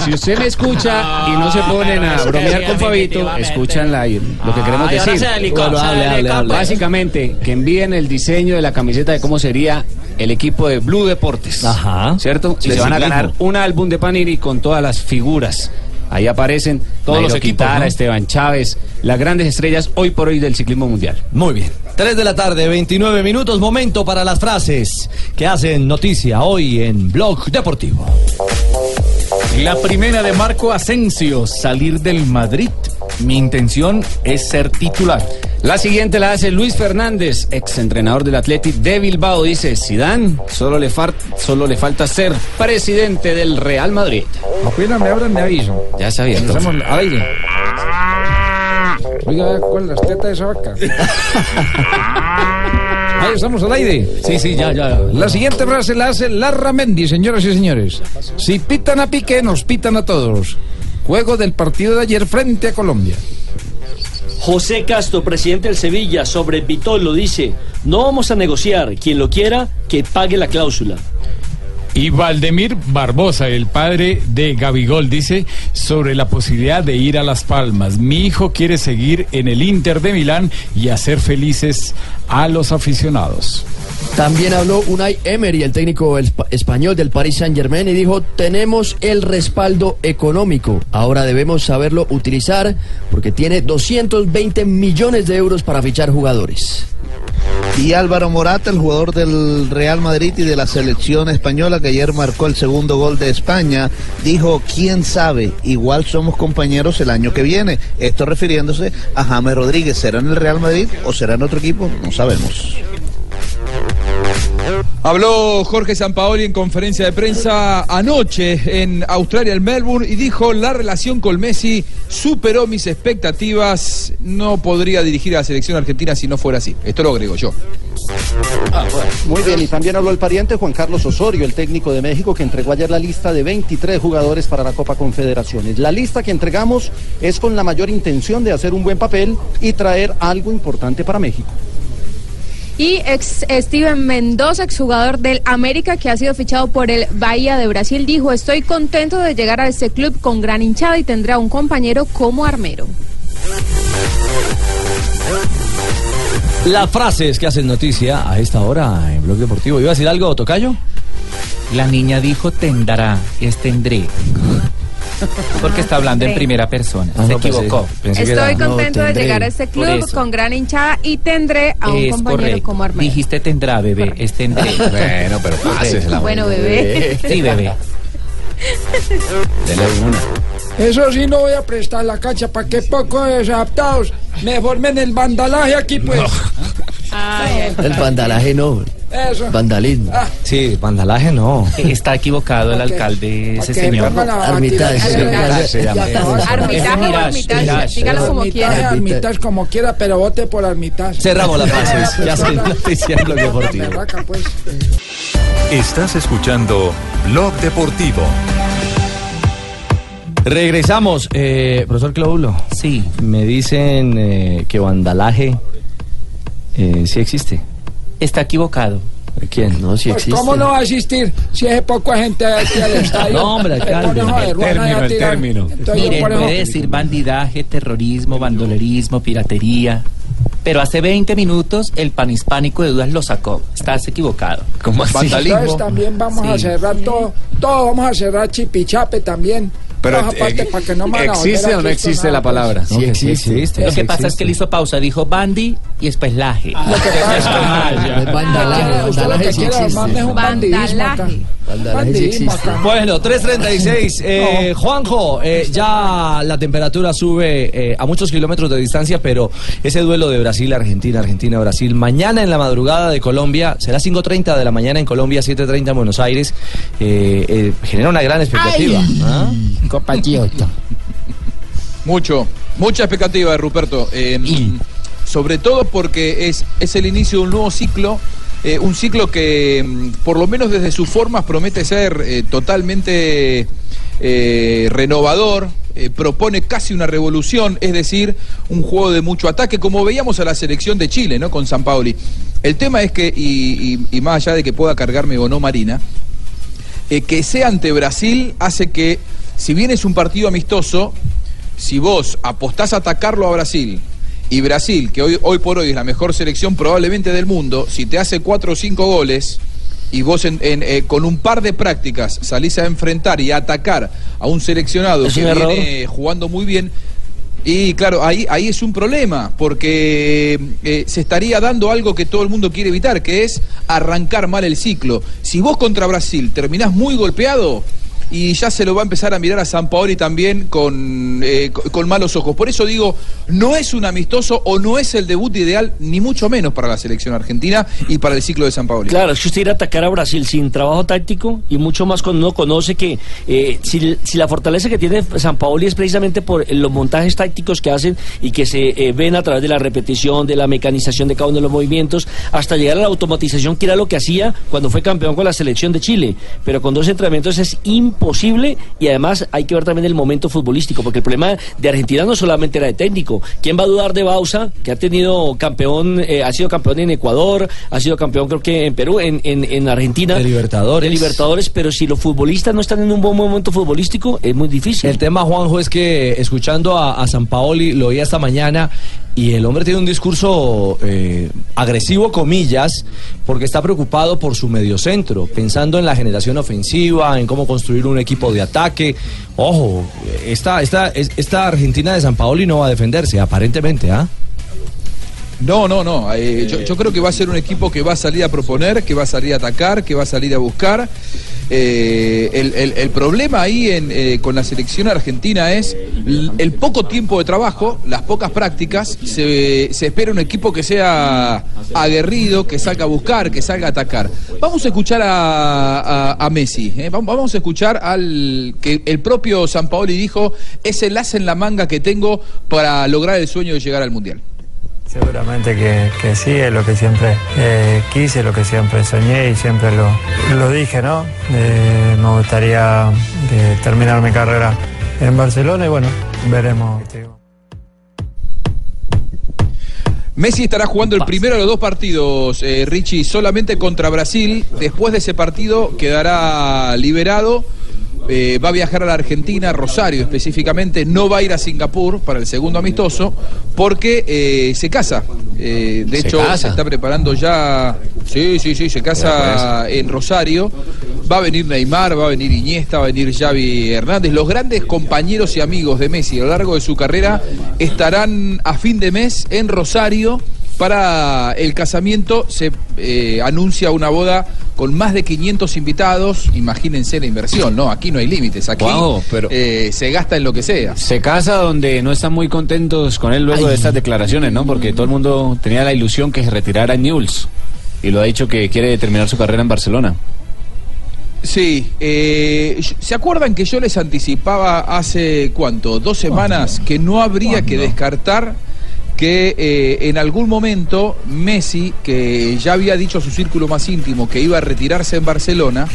Speaker 6: Si usted me escucha y no se ponen a bromear
Speaker 25: sí,
Speaker 6: con Fabito, escuchan la- lo que queremos
Speaker 25: Ay, ahora
Speaker 6: decir.
Speaker 25: se delicó,
Speaker 6: Bueno,
Speaker 25: se
Speaker 6: hable, hable,
Speaker 25: delicó,
Speaker 6: hable. Básicamente, que envíen el diseño de la camiseta de cómo sería el equipo de Blue Deportes.
Speaker 4: Ajá.
Speaker 6: ¿Cierto? Y se van a ganar un álbum de Panini con todas las figuras. Ahí aparecen
Speaker 4: Todos
Speaker 6: Nairo
Speaker 4: los equipos,
Speaker 6: Quintana,
Speaker 4: ¿no?
Speaker 6: Esteban Chávez, las grandes estrellas hoy por hoy del ciclismo mundial.
Speaker 4: Muy bien. 3 de la tarde, 29 minutos, momento para las frases que hacen noticia hoy en Blog Deportivo.
Speaker 15: La primera de Marco Asensio, salir del Madrid. Mi intención es ser titular.
Speaker 6: La siguiente la hace Luis Fernández, ex entrenador del Athletic de Bilbao. Dice, Zidane, solo le, far- solo le falta ser presidente del Real Madrid.
Speaker 19: Apenas me abran, me aviso.
Speaker 6: Ya sabía. entonces.
Speaker 19: Oiga, ¿cuál es la teta de esa vaca? Ahí estamos al aire.
Speaker 15: Sí, sí, ya, ya.
Speaker 19: La siguiente frase la hace Larra Mendy, señoras y señores. Si pitan a Piqué, nos pitan a todos. Juego del partido de ayer frente a Colombia.
Speaker 7: José Castro, presidente del Sevilla, sobre Vitolo dice, no vamos a negociar, quien lo quiera, que pague la cláusula.
Speaker 18: Y Valdemir Barbosa, el padre de Gabigol, dice sobre la posibilidad de ir a Las Palmas. Mi hijo quiere seguir en el Inter de Milán y hacer felices a los aficionados.
Speaker 8: También habló Unai Emery, el técnico espa- español del Paris Saint Germain, y dijo, tenemos el respaldo económico, ahora debemos saberlo utilizar porque tiene 220 millones de euros para fichar jugadores.
Speaker 14: Y Álvaro Morata, el jugador del Real Madrid y de la selección española que ayer marcó el segundo gol de España, dijo, quién sabe, igual somos compañeros el año que viene. Esto refiriéndose a James Rodríguez. ¿Será en el Real Madrid o será en otro equipo? No sabemos.
Speaker 29: Habló Jorge Sampaoli en conferencia de prensa anoche en Australia, en Melbourne, y dijo, la relación con Messi superó mis expectativas, no podría dirigir a la selección argentina si no fuera así. Esto lo agrego yo.
Speaker 9: Muy bien, y también habló el pariente Juan Carlos Osorio, el técnico de México, que entregó ayer la lista de 23 jugadores para la Copa Confederaciones. La lista que entregamos es con la mayor intención de hacer un buen papel y traer algo importante para México.
Speaker 30: Y ex Steven Mendoza, exjugador del América, que ha sido fichado por el Bahía de Brasil, dijo, estoy contento de llegar a este club con gran hinchada y tendré a un compañero como armero.
Speaker 4: Las frases que hacen noticia a esta hora en Blog Deportivo. ¿Iba a decir algo, Tocayo?
Speaker 15: La niña dijo tendrá, es tendré. Porque está hablando en primera persona.
Speaker 4: Ah,
Speaker 15: Se
Speaker 4: no,
Speaker 15: equivocó.
Speaker 4: pensé
Speaker 30: Estoy
Speaker 4: era-
Speaker 30: contento
Speaker 4: no,
Speaker 30: de llegar a este club con gran hinchada y tendré a un
Speaker 15: Es
Speaker 30: compañero
Speaker 15: correcto.
Speaker 30: como Armero.
Speaker 15: Dijiste tendrá, bebé. Es tendré.
Speaker 6: Bueno, pero pásesela.
Speaker 30: Bueno, bebé.
Speaker 15: Sí, bebé.
Speaker 6: Dele una.
Speaker 16: Eso sí no voy a prestar la cancha para que poco desadaptados me formen el vandalaje aquí, pues.
Speaker 8: El vandalaje no.
Speaker 16: Eso.
Speaker 8: Vandalismo.
Speaker 16: Ah,
Speaker 4: Sí, vandalaje no.
Speaker 15: Está equivocado el alcalde, ese señor.
Speaker 8: Armitage. Armitage
Speaker 30: dígalo como quiera.
Speaker 16: Armitage como quiera, pero vote por Armitage.
Speaker 4: Cerramos las frases. Ya se noticia Blog Deportivo.
Speaker 16: Pues.
Speaker 21: Estás escuchando Blog Deportivo.
Speaker 4: Regresamos. Eh, profesor Clóbulo.
Speaker 15: Sí.
Speaker 4: Me dicen eh, que vandalaje eh, sí existe.
Speaker 15: Está equivocado.
Speaker 4: ¿Quién?
Speaker 8: No, sí
Speaker 16: Pues,
Speaker 8: existe.
Speaker 16: ¿Cómo no va a existir si es poca gente aquí al estadio?
Speaker 4: No, hombre, alcalde.
Speaker 16: a
Speaker 6: El término,
Speaker 16: a
Speaker 6: el término.
Speaker 16: Entonces,
Speaker 15: Mire, puede decir bandidaje, terrorismo, bandolerismo, piratería. Pero hace 20 minutos el panhispánico de dudas lo sacó. Estás equivocado.
Speaker 6: ¿Cómo así?
Speaker 16: Entonces también vamos a
Speaker 15: Sí.
Speaker 16: cerrar todo, todo vamos a cerrar chipichape también.
Speaker 6: Pero,
Speaker 16: aparte
Speaker 6: eh,
Speaker 16: para que no me
Speaker 6: ¿existe o no existe
Speaker 16: nada,
Speaker 6: la
Speaker 16: pues.
Speaker 6: palabra?
Speaker 8: Sí existe.
Speaker 15: Lo
Speaker 4: sí
Speaker 15: que pasa es
Speaker 4: existe.
Speaker 15: que él hizo pausa, dijo bandi y después laje.
Speaker 16: Lo que pasa es que- lo
Speaker 8: vandalaje
Speaker 16: que
Speaker 8: sí existe.
Speaker 16: es un bandidismo
Speaker 4: Bueno, 3.36. Eh, Juanjo, eh, ya la temperatura sube eh, a muchos kilómetros de distancia, pero ese duelo de Brasil-Argentina, Argentina-Brasil, mañana en la madrugada de Colombia, será 5.30 de la mañana en Colombia, 7.30 en Buenos Aires, eh, eh, genera una gran expectativa. ¿ah?
Speaker 29: Mucho, mucha expectativa Ruperto. eh, sobre todo porque es, es el inicio de un nuevo ciclo. Eh, un ciclo que, mm, por lo menos desde sus formas, promete ser eh, totalmente eh, renovador. propone casi una revolución, es decir, un juego de mucho ataque, como veíamos a la selección de Chile, ¿no? Con San Paoli. El tema es que, y, más allá de que pueda cargarme o no Marina, que sea ante Brasil hace que, si bien es un partido amistoso, si vos apostás a atacarlo a Brasil y Brasil, que hoy, hoy por hoy es la mejor selección probablemente del mundo, si te hace cuatro o cinco goles y vos en- en, eh, con un par de prácticas salís a enfrentar y a atacar a un seleccionado que
Speaker 7: un
Speaker 29: viene jugando muy bien, y claro, ahí, ahí es un problema, porque eh, se estaría dando algo que todo el mundo quiere evitar, que es arrancar mal el ciclo. Si vos contra Brasil terminás muy golpeado, y ya se lo va a empezar a mirar a San Paoli también con, eh, co- con malos ojos. Por eso digo, no es un amistoso o no es el debut ideal, ni mucho menos para la selección argentina y para el ciclo de San Paoli.
Speaker 7: Claro, si usted ir a atacar a Brasil sin trabajo táctico y mucho más cuando uno conoce que eh, si, si la fortaleza que tiene San Paoli es precisamente por los montajes tácticos que hacen y que se eh, ven a través de la repetición, de la mecanización de cada uno de los movimientos, hasta llegar a la automatización, que era lo que hacía cuando fue campeón con la selección de Chile. Pero con dos entrenamientos es imposible y además hay que ver también el momento futbolístico, porque el problema de Argentina no solamente era de técnico. ¿Quién va a dudar de Bausa, que ha tenido campeón, eh, ha sido campeón en Ecuador, ha sido campeón creo que en Perú, en, en, en Argentina?
Speaker 4: De Libertadores.
Speaker 7: De Libertadores, pero si los futbolistas no están en un buen momento futbolístico, es muy difícil.
Speaker 4: El tema, Juanjo, es que escuchando a, a San Paoli, lo oí esta mañana, y el hombre tiene un discurso eh, agresivo, comillas, porque está preocupado por su mediocentro, pensando en la generación ofensiva, en cómo construir un equipo de ataque. Ojo, esta, esta, es- esta Argentina de San Paoli no va a defenderse, aparentemente, ¿ah?
Speaker 29: No, no, no. eh, yo, creo que va a ser un equipo que va a salir a proponer, que va a salir a atacar, que va a salir a buscar. Eh, el, problema ahí eh, con la selección argentina es el poco tiempo de trabajo, las pocas prácticas. Se, espera un equipo que sea aguerrido, que salga a buscar, que salga a atacar. Vamos a escuchar a, a- Messi. vam- Vamos a escuchar al que el propio San Paoli dijo: es el as en la manga que tengo para lograr el sueño de llegar al mundial.
Speaker 31: Seguramente que, que sí, es lo que siempre eh, quise, lo que siempre soñé y siempre lo, lo dije, ¿no? Eh, me gustaría eh, terminar mi carrera en Barcelona y bueno, veremos.
Speaker 29: Messi estará jugando el primero de los dos partidos, eh, Richie, solamente contra Brasil. Después de ese partido quedará liberado. Eh, va a viajar a la Argentina, Rosario específicamente. No va a ir a Singapur para el segundo amistoso porque eh, se casa. Eh, de
Speaker 6: ¿Se
Speaker 29: hecho,
Speaker 6: casa?
Speaker 29: se está preparando ya. Sí, sí, sí, se casa en Rosario Va a venir Neymar, va a venir Iniesta, va a venir Xavi Hernández. Los grandes compañeros y amigos de Messi a lo largo de su carrera estarán a fin de mes en Rosario para el casamiento. Se eh, anuncia una boda con más de 500 invitados. Imagínense la inversión, ¿no? Aquí no hay límites. Aquí
Speaker 6: pero-
Speaker 29: eh, se gasta en lo que sea.
Speaker 6: Se casa donde no están muy contentos con él luego de estas declaraciones, ¿no? Porque todo el mundo tenía la ilusión que se retirara Newell's. Y lo ha dicho que quiere terminar su carrera en Barcelona.
Speaker 29: Sí, eh, ¿se acuerdan que yo les anticipaba hace cuánto? Dos semanas que no habría que descartar que eh, en algún momento Messi, que ya había dicho a su círculo más íntimo que iba a retirarse en Barcelona,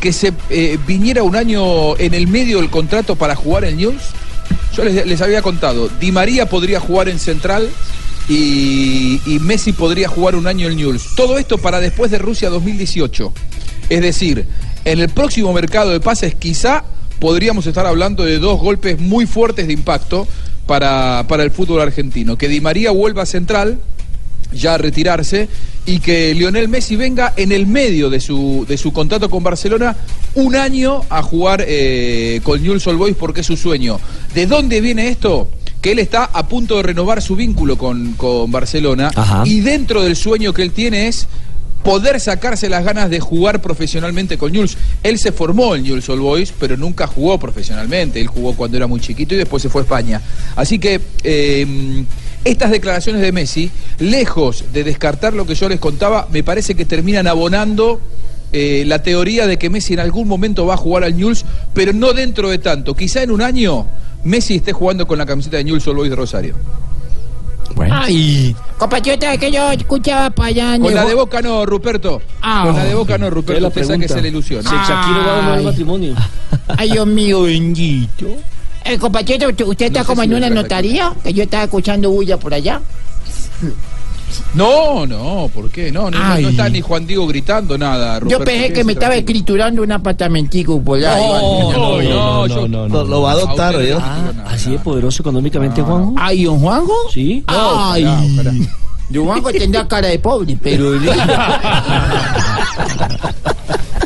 Speaker 29: que se eh, viniera un año en el medio del contrato para jugar en News? Yo les, había contado, Di María podría jugar en Central y, Messi podría jugar un año en News. Todo esto para después de Rusia 2018. Es decir, en el próximo mercado de pases quizá podríamos estar hablando de dos golpes muy fuertes de impacto para, para el fútbol argentino. Que Di María vuelva a Central, ya a retirarse, y que Lionel Messi venga en el medio de su, de su contrato con Barcelona un año a jugar eh, con Newell's Old Boys porque es su sueño. ¿De dónde viene esto? Que él está a punto de renovar su vínculo con, con Barcelona y dentro del sueño que él tiene es poder sacarse las ganas de jugar profesionalmente con Newell's. Él se formó en Newell's Old Boys, pero nunca jugó profesionalmente. Él jugó cuando era muy chiquito y después se fue a España. Así que eh, estas declaraciones de Messi, lejos de descartar lo que yo les contaba, me parece que terminan abonando eh, la teoría de que Messi en algún momento va a jugar al Newell's, pero no dentro de tanto. Quizá en un año Messi esté jugando con la camiseta de Newell's Old Boys de Rosario.
Speaker 16: Ay, compatriota, que yo escuchaba para allá. en
Speaker 29: Con la de Boca no, Ruperto.
Speaker 16: Ah.
Speaker 29: Con la de Boca no, Ruperto.
Speaker 7: la
Speaker 29: Usted
Speaker 7: pregunta.
Speaker 29: sáquese la ilusión.
Speaker 7: Si Shakira va a matrimonio.
Speaker 16: Ay, Dios mío, bendito. Eh, compatriota, ¿usted, usted está
Speaker 29: No sé
Speaker 16: como
Speaker 29: si
Speaker 16: en una notaría? Que yo estaba escuchando bulla por allá.
Speaker 29: No, no, ¿por qué? No, no, no, no está ni Juan Diego gritando nada,
Speaker 16: Yo pensé que me estaba escriturando un apartamentico por allá.
Speaker 29: No, no, no, yo-
Speaker 14: Lo, lo va a adoptar.
Speaker 7: Ah, así de poderoso económicamente, Juanjo.
Speaker 16: Ay, don Juanjo.
Speaker 7: Sí.
Speaker 16: Ay. Don Juanjo tendrá cara de pobre, pero...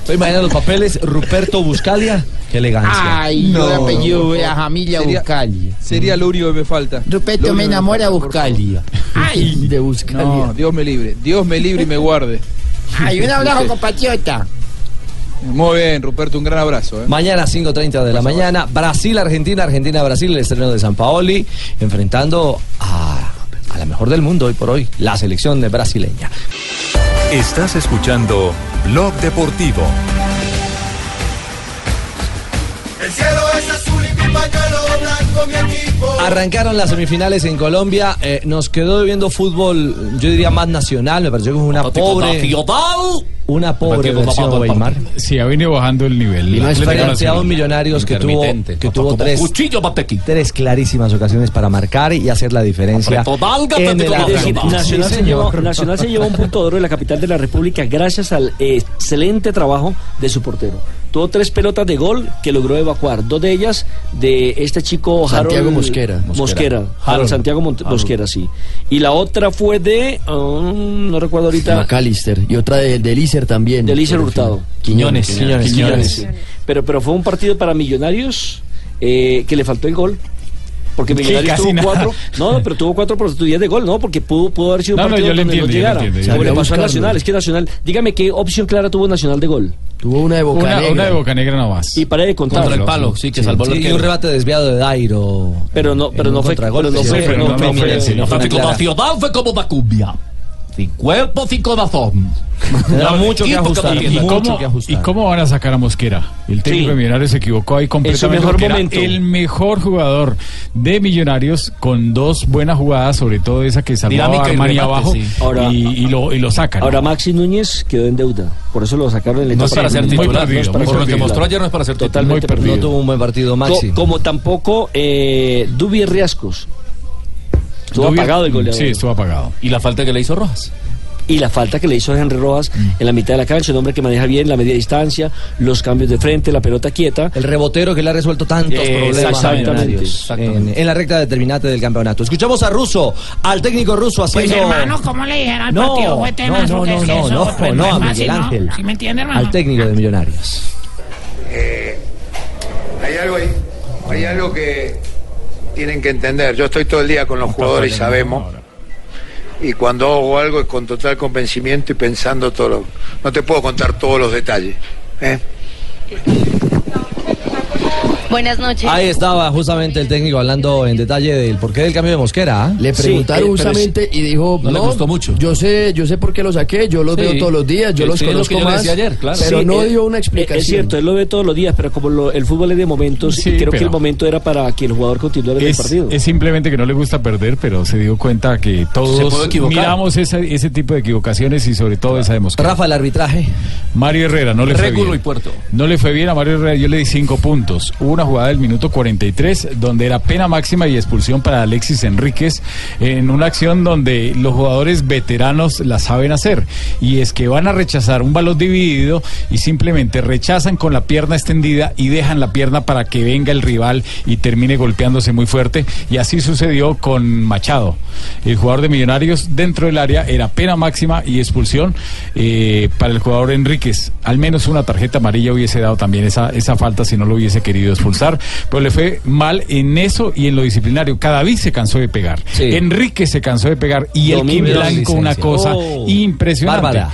Speaker 4: Estoy imaginando los papeles. Ruperto Buscalia. Qué elegancia.
Speaker 16: Ay, no, apellido de la familia
Speaker 29: Sería-
Speaker 16: Buscalia.
Speaker 29: Sería que me falta.
Speaker 16: Ruperto me enamora. Buscalia. Ay, de Buscalia.
Speaker 29: No, Dios me libre. Dios me libre y me guarde.
Speaker 16: Ay, un abrazo, compatriota.
Speaker 29: Muy bien, Ruperto, un gran abrazo. ¿eh?
Speaker 4: Mañana 5.30 de la mañana, Brasil, Argentina, Argentina, Brasil, el estreno de San Paoli, enfrentando a, a la mejor del mundo hoy por hoy, la selección de brasileña.
Speaker 21: Estás escuchando Blog Deportivo.
Speaker 23: El cielo es azul y mi pañuelo.
Speaker 4: Arrancaron las semifinales en Colombia, eh, nos quedó viendo fútbol, yo diría más nacional, me pareció que fue una pobre, una pobre versión Weimar.
Speaker 18: Sí, ha venido bajando el nivel.
Speaker 4: Y frente a un Millonarios que tuvo, que tuvo tres, tres clarísimas ocasiones para marcar y hacer la diferencia. en el.
Speaker 7: Nacional,
Speaker 4: Sí,
Speaker 7: se llevó, Nacional se llevó un punto de oro en la capital de la República gracias al eh, excelente trabajo de su portero. Tuvo tres pelotas de gol que logró evacuar. Dos de ellas de este chico
Speaker 8: Santiago
Speaker 7: Harold
Speaker 8: Mosquera.
Speaker 7: Mosquera.
Speaker 8: Mosquera.
Speaker 7: Harold. Santiago Mont-
Speaker 8: Harold.
Speaker 7: Mosquera, sí. Y la otra fue de. um, no recuerdo ahorita.
Speaker 8: McAllister. Y otra de, de Lícer también.
Speaker 7: De Lícer Hurtado.
Speaker 8: Quiñones.
Speaker 4: Quiñones,
Speaker 7: Quiñones, sí. Pero, pero fue un partido para Millonarios eh, que le faltó el gol. Porque
Speaker 18: Sí,
Speaker 7: Millonarios
Speaker 18: casi
Speaker 7: tuvo
Speaker 18: nada.
Speaker 7: cuatro. No, pero tuvo cuatro oportunidades de gol, ¿no? Porque pudo, pudo haber sido un
Speaker 18: No, no,
Speaker 7: partido
Speaker 18: yo le
Speaker 7: donde
Speaker 18: entiendo,
Speaker 7: no
Speaker 18: yo le
Speaker 7: llegara.
Speaker 18: yo
Speaker 7: Como
Speaker 18: le
Speaker 7: le pasó a. Nacional. Es que Nacional. Dígame qué opción clara tuvo Nacional de gol.
Speaker 8: Tuvo una de Boca
Speaker 18: Una,
Speaker 8: Negra.
Speaker 18: una de Boca Negra nomás.
Speaker 7: Y para de contar.
Speaker 18: Contra el palo,
Speaker 4: Sí, y un rebate desviado de Dairo.
Speaker 7: Pero no, pero no
Speaker 4: un
Speaker 7: fue. Pero no
Speaker 4: sí,
Speaker 7: fue. no,
Speaker 4: no
Speaker 7: no
Speaker 4: fue
Speaker 7: fue-
Speaker 4: inminente, no fue una clara.
Speaker 25: Nacional fue como la cumbia. Sin cuerpo, sin corazón.
Speaker 4: Mucho que ajustar.
Speaker 18: ¿Y
Speaker 4: mucho
Speaker 18: cómo,
Speaker 4: que ajustar.
Speaker 18: ¿Y cómo van a sacar a Mosquera? El técnico
Speaker 7: Sí.
Speaker 18: de Millonarios se equivocó ahí completamente.
Speaker 7: mejor
Speaker 18: era el mejor jugador de Millonarios con dos buenas jugadas, sobre todo esa que salvó a Armani abajo
Speaker 25: sí.
Speaker 7: Ahora-
Speaker 18: y, y lo, y lo sacan.
Speaker 7: Ahora Maxi Núñez quedó en deuda. Por eso lo sacaron en la
Speaker 25: No es para ser
Speaker 7: muy
Speaker 25: titular.
Speaker 18: perdido,
Speaker 7: no es para
Speaker 18: muy
Speaker 25: Por lo que mostró ayer no es para ser titular.
Speaker 7: Totalmente
Speaker 18: Muy perdido.
Speaker 4: No tuvo un buen partido
Speaker 7: Co- como tampoco eh, Dubi Riascos. Estuvo
Speaker 18: Dubier-
Speaker 7: apagado el goleador.
Speaker 18: Sí, estuvo apagado.
Speaker 25: Y la falta que le hizo Rojas.
Speaker 7: y la falta que le hizo a Henry Rojas en la mitad de la cancha, un hombre que maneja bien la media distancia, los cambios de frente, la pelota quieta.
Speaker 4: El rebotero que le ha resuelto tantos
Speaker 7: Eh,
Speaker 4: problemas
Speaker 7: exactamente,
Speaker 4: en, en la recta determinante del campeonato. Escuchamos a Russo, al técnico ruso
Speaker 32: Pues
Speaker 4: haciendo...
Speaker 32: hermano, ¿cómo le dijeron al
Speaker 4: No,
Speaker 32: partido fue tenaz?
Speaker 4: no, no,
Speaker 32: es
Speaker 4: no, no,
Speaker 32: eso,
Speaker 4: no,
Speaker 32: pues,
Speaker 4: no, a Miguel
Speaker 32: ¿no?
Speaker 4: Ángel.
Speaker 32: ¿Sí me entiende, hermano?
Speaker 4: al técnico de Millonarios.
Speaker 33: Eh, hay algo ahí, hay algo que tienen que entender. Yo estoy todo el día con los jugadores y sabemos. Y cuando hago algo es con total convencimiento y pensando todo lo... No te puedo contar todos los detalles. ¿eh?
Speaker 34: Buenas noches.
Speaker 4: Ahí estaba justamente el técnico hablando en detalle del porqué del cambio de Mosquera. ¿ah?
Speaker 8: Le preguntaron justamente y dijo,
Speaker 4: No le gustó
Speaker 8: mucho. Yo sé, yo sé por qué lo saqué, yo los
Speaker 7: Sí.
Speaker 8: veo todos los días, yo los
Speaker 7: es lo
Speaker 8: conozco
Speaker 7: yo le
Speaker 8: más.
Speaker 7: decía ayer, claro.
Speaker 8: Pero
Speaker 7: Sí,
Speaker 8: no
Speaker 7: eh,
Speaker 8: dio una
Speaker 7: eh,
Speaker 8: explicación.
Speaker 7: Es cierto, él lo ve todos los días, pero como lo- el fútbol es de momentos,
Speaker 18: Sí,
Speaker 7: y creo que el momento era para que el jugador continuara en el
Speaker 18: Es,
Speaker 7: partido.
Speaker 18: es simplemente que no le gusta perder, pero se dio cuenta que todos miramos ese, ese tipo de equivocaciones y sobre todo esa de Mosquera.
Speaker 4: Rafa, el arbitraje.
Speaker 18: Mario Herrera, no le fue
Speaker 4: Régulo
Speaker 18: bien.
Speaker 4: y Puerto.
Speaker 18: No le fue bien a Mario Herrera, yo le di cinco puntos. Hubo una jugada del minuto 43 donde era pena máxima y expulsión para Alexis Enríquez en una acción donde los jugadores veteranos la saben hacer. Y es que van a rechazar un balón dividido y simplemente rechazan con la pierna extendida y dejan la pierna para que venga el rival y termine golpeándose muy fuerte. Y así sucedió con Machado. El jugador de Millonarios dentro del área era pena máxima y expulsión eh, para el jugador Enríquez. Al menos una tarjeta amarilla hubiese dado también esa, esa falta si no lo hubiese querido expulsar. Pero le fue mal en eso y en lo disciplinario. Cadavid se cansó de pegar. Enrique se cansó de pegar y el Kim Blanco una cosa
Speaker 4: Oh.
Speaker 18: impresionante.
Speaker 4: Bárbara.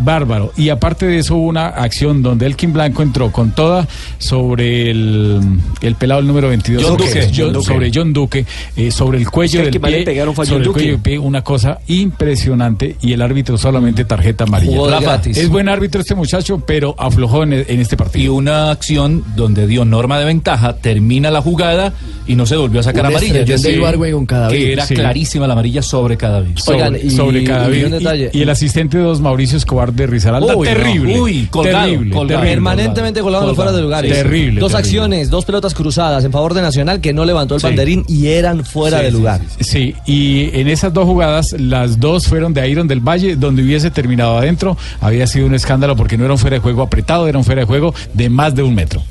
Speaker 18: Bárbaro. Y aparte de eso hubo una acción donde Elkin Blanco entró con toda sobre el, el pelado el número 22.
Speaker 4: John
Speaker 18: que
Speaker 4: Duque.
Speaker 18: es John-
Speaker 4: John Duque.
Speaker 18: Sobre John Duque, eh, sobre el cuello
Speaker 7: Es que el
Speaker 18: del pie.
Speaker 7: le pegaron fue a
Speaker 18: sobre
Speaker 7: John
Speaker 18: el
Speaker 7: Duque.
Speaker 18: cuello del pie, una cosa impresionante y el árbitro solamente tarjeta amarilla. Es buen árbitro este muchacho, pero aflojó en, en este partido.
Speaker 5: Y una acción donde dio norma de ventaja, termina la jugada y no se volvió a sacar
Speaker 8: Un
Speaker 5: amarilla. decir,
Speaker 8: Ibargüen con Cadavid.
Speaker 5: Que era
Speaker 18: Sí.
Speaker 5: clarísima la amarilla sobre cada vez.
Speaker 18: sobre, sobre Cadavid. y, y el asistente de dos Mauricio Escobar de Rizaralda,
Speaker 4: Uy, no.
Speaker 18: terrible.
Speaker 4: Uy, colgado,
Speaker 18: terrible,
Speaker 4: colgado.
Speaker 18: terrible.
Speaker 4: Permanentemente colgado en fuera de lugares.
Speaker 18: Terrible.
Speaker 4: Dos
Speaker 18: terrible.
Speaker 4: acciones, dos pelotas cruzadas en favor de Nacional que no levantó el
Speaker 18: Sí.
Speaker 4: banderín y eran fuera
Speaker 18: Sí,
Speaker 4: de
Speaker 18: sí,
Speaker 4: lugar.
Speaker 18: Sí, sí. y en esas dos jugadas, las dos fueron de Iron del Valle, donde hubiese terminado adentro, había sido un escándalo porque no era un fuera de juego apretado, era un fuera de juego de más de un metro.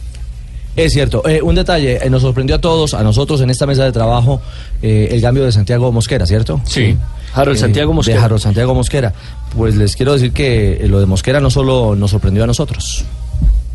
Speaker 4: Es cierto. Eh, un detalle, eh, nos sorprendió a todos, a nosotros en esta mesa de trabajo, eh, el cambio de Santiago Mosquera, ¿cierto?
Speaker 18: Sí.
Speaker 7: Harold
Speaker 4: Eh,
Speaker 7: Santiago Mosquera.
Speaker 4: De Harold Santiago Mosquera. Pues les quiero decir que eh, lo de Mosquera no solo nos sorprendió a nosotros.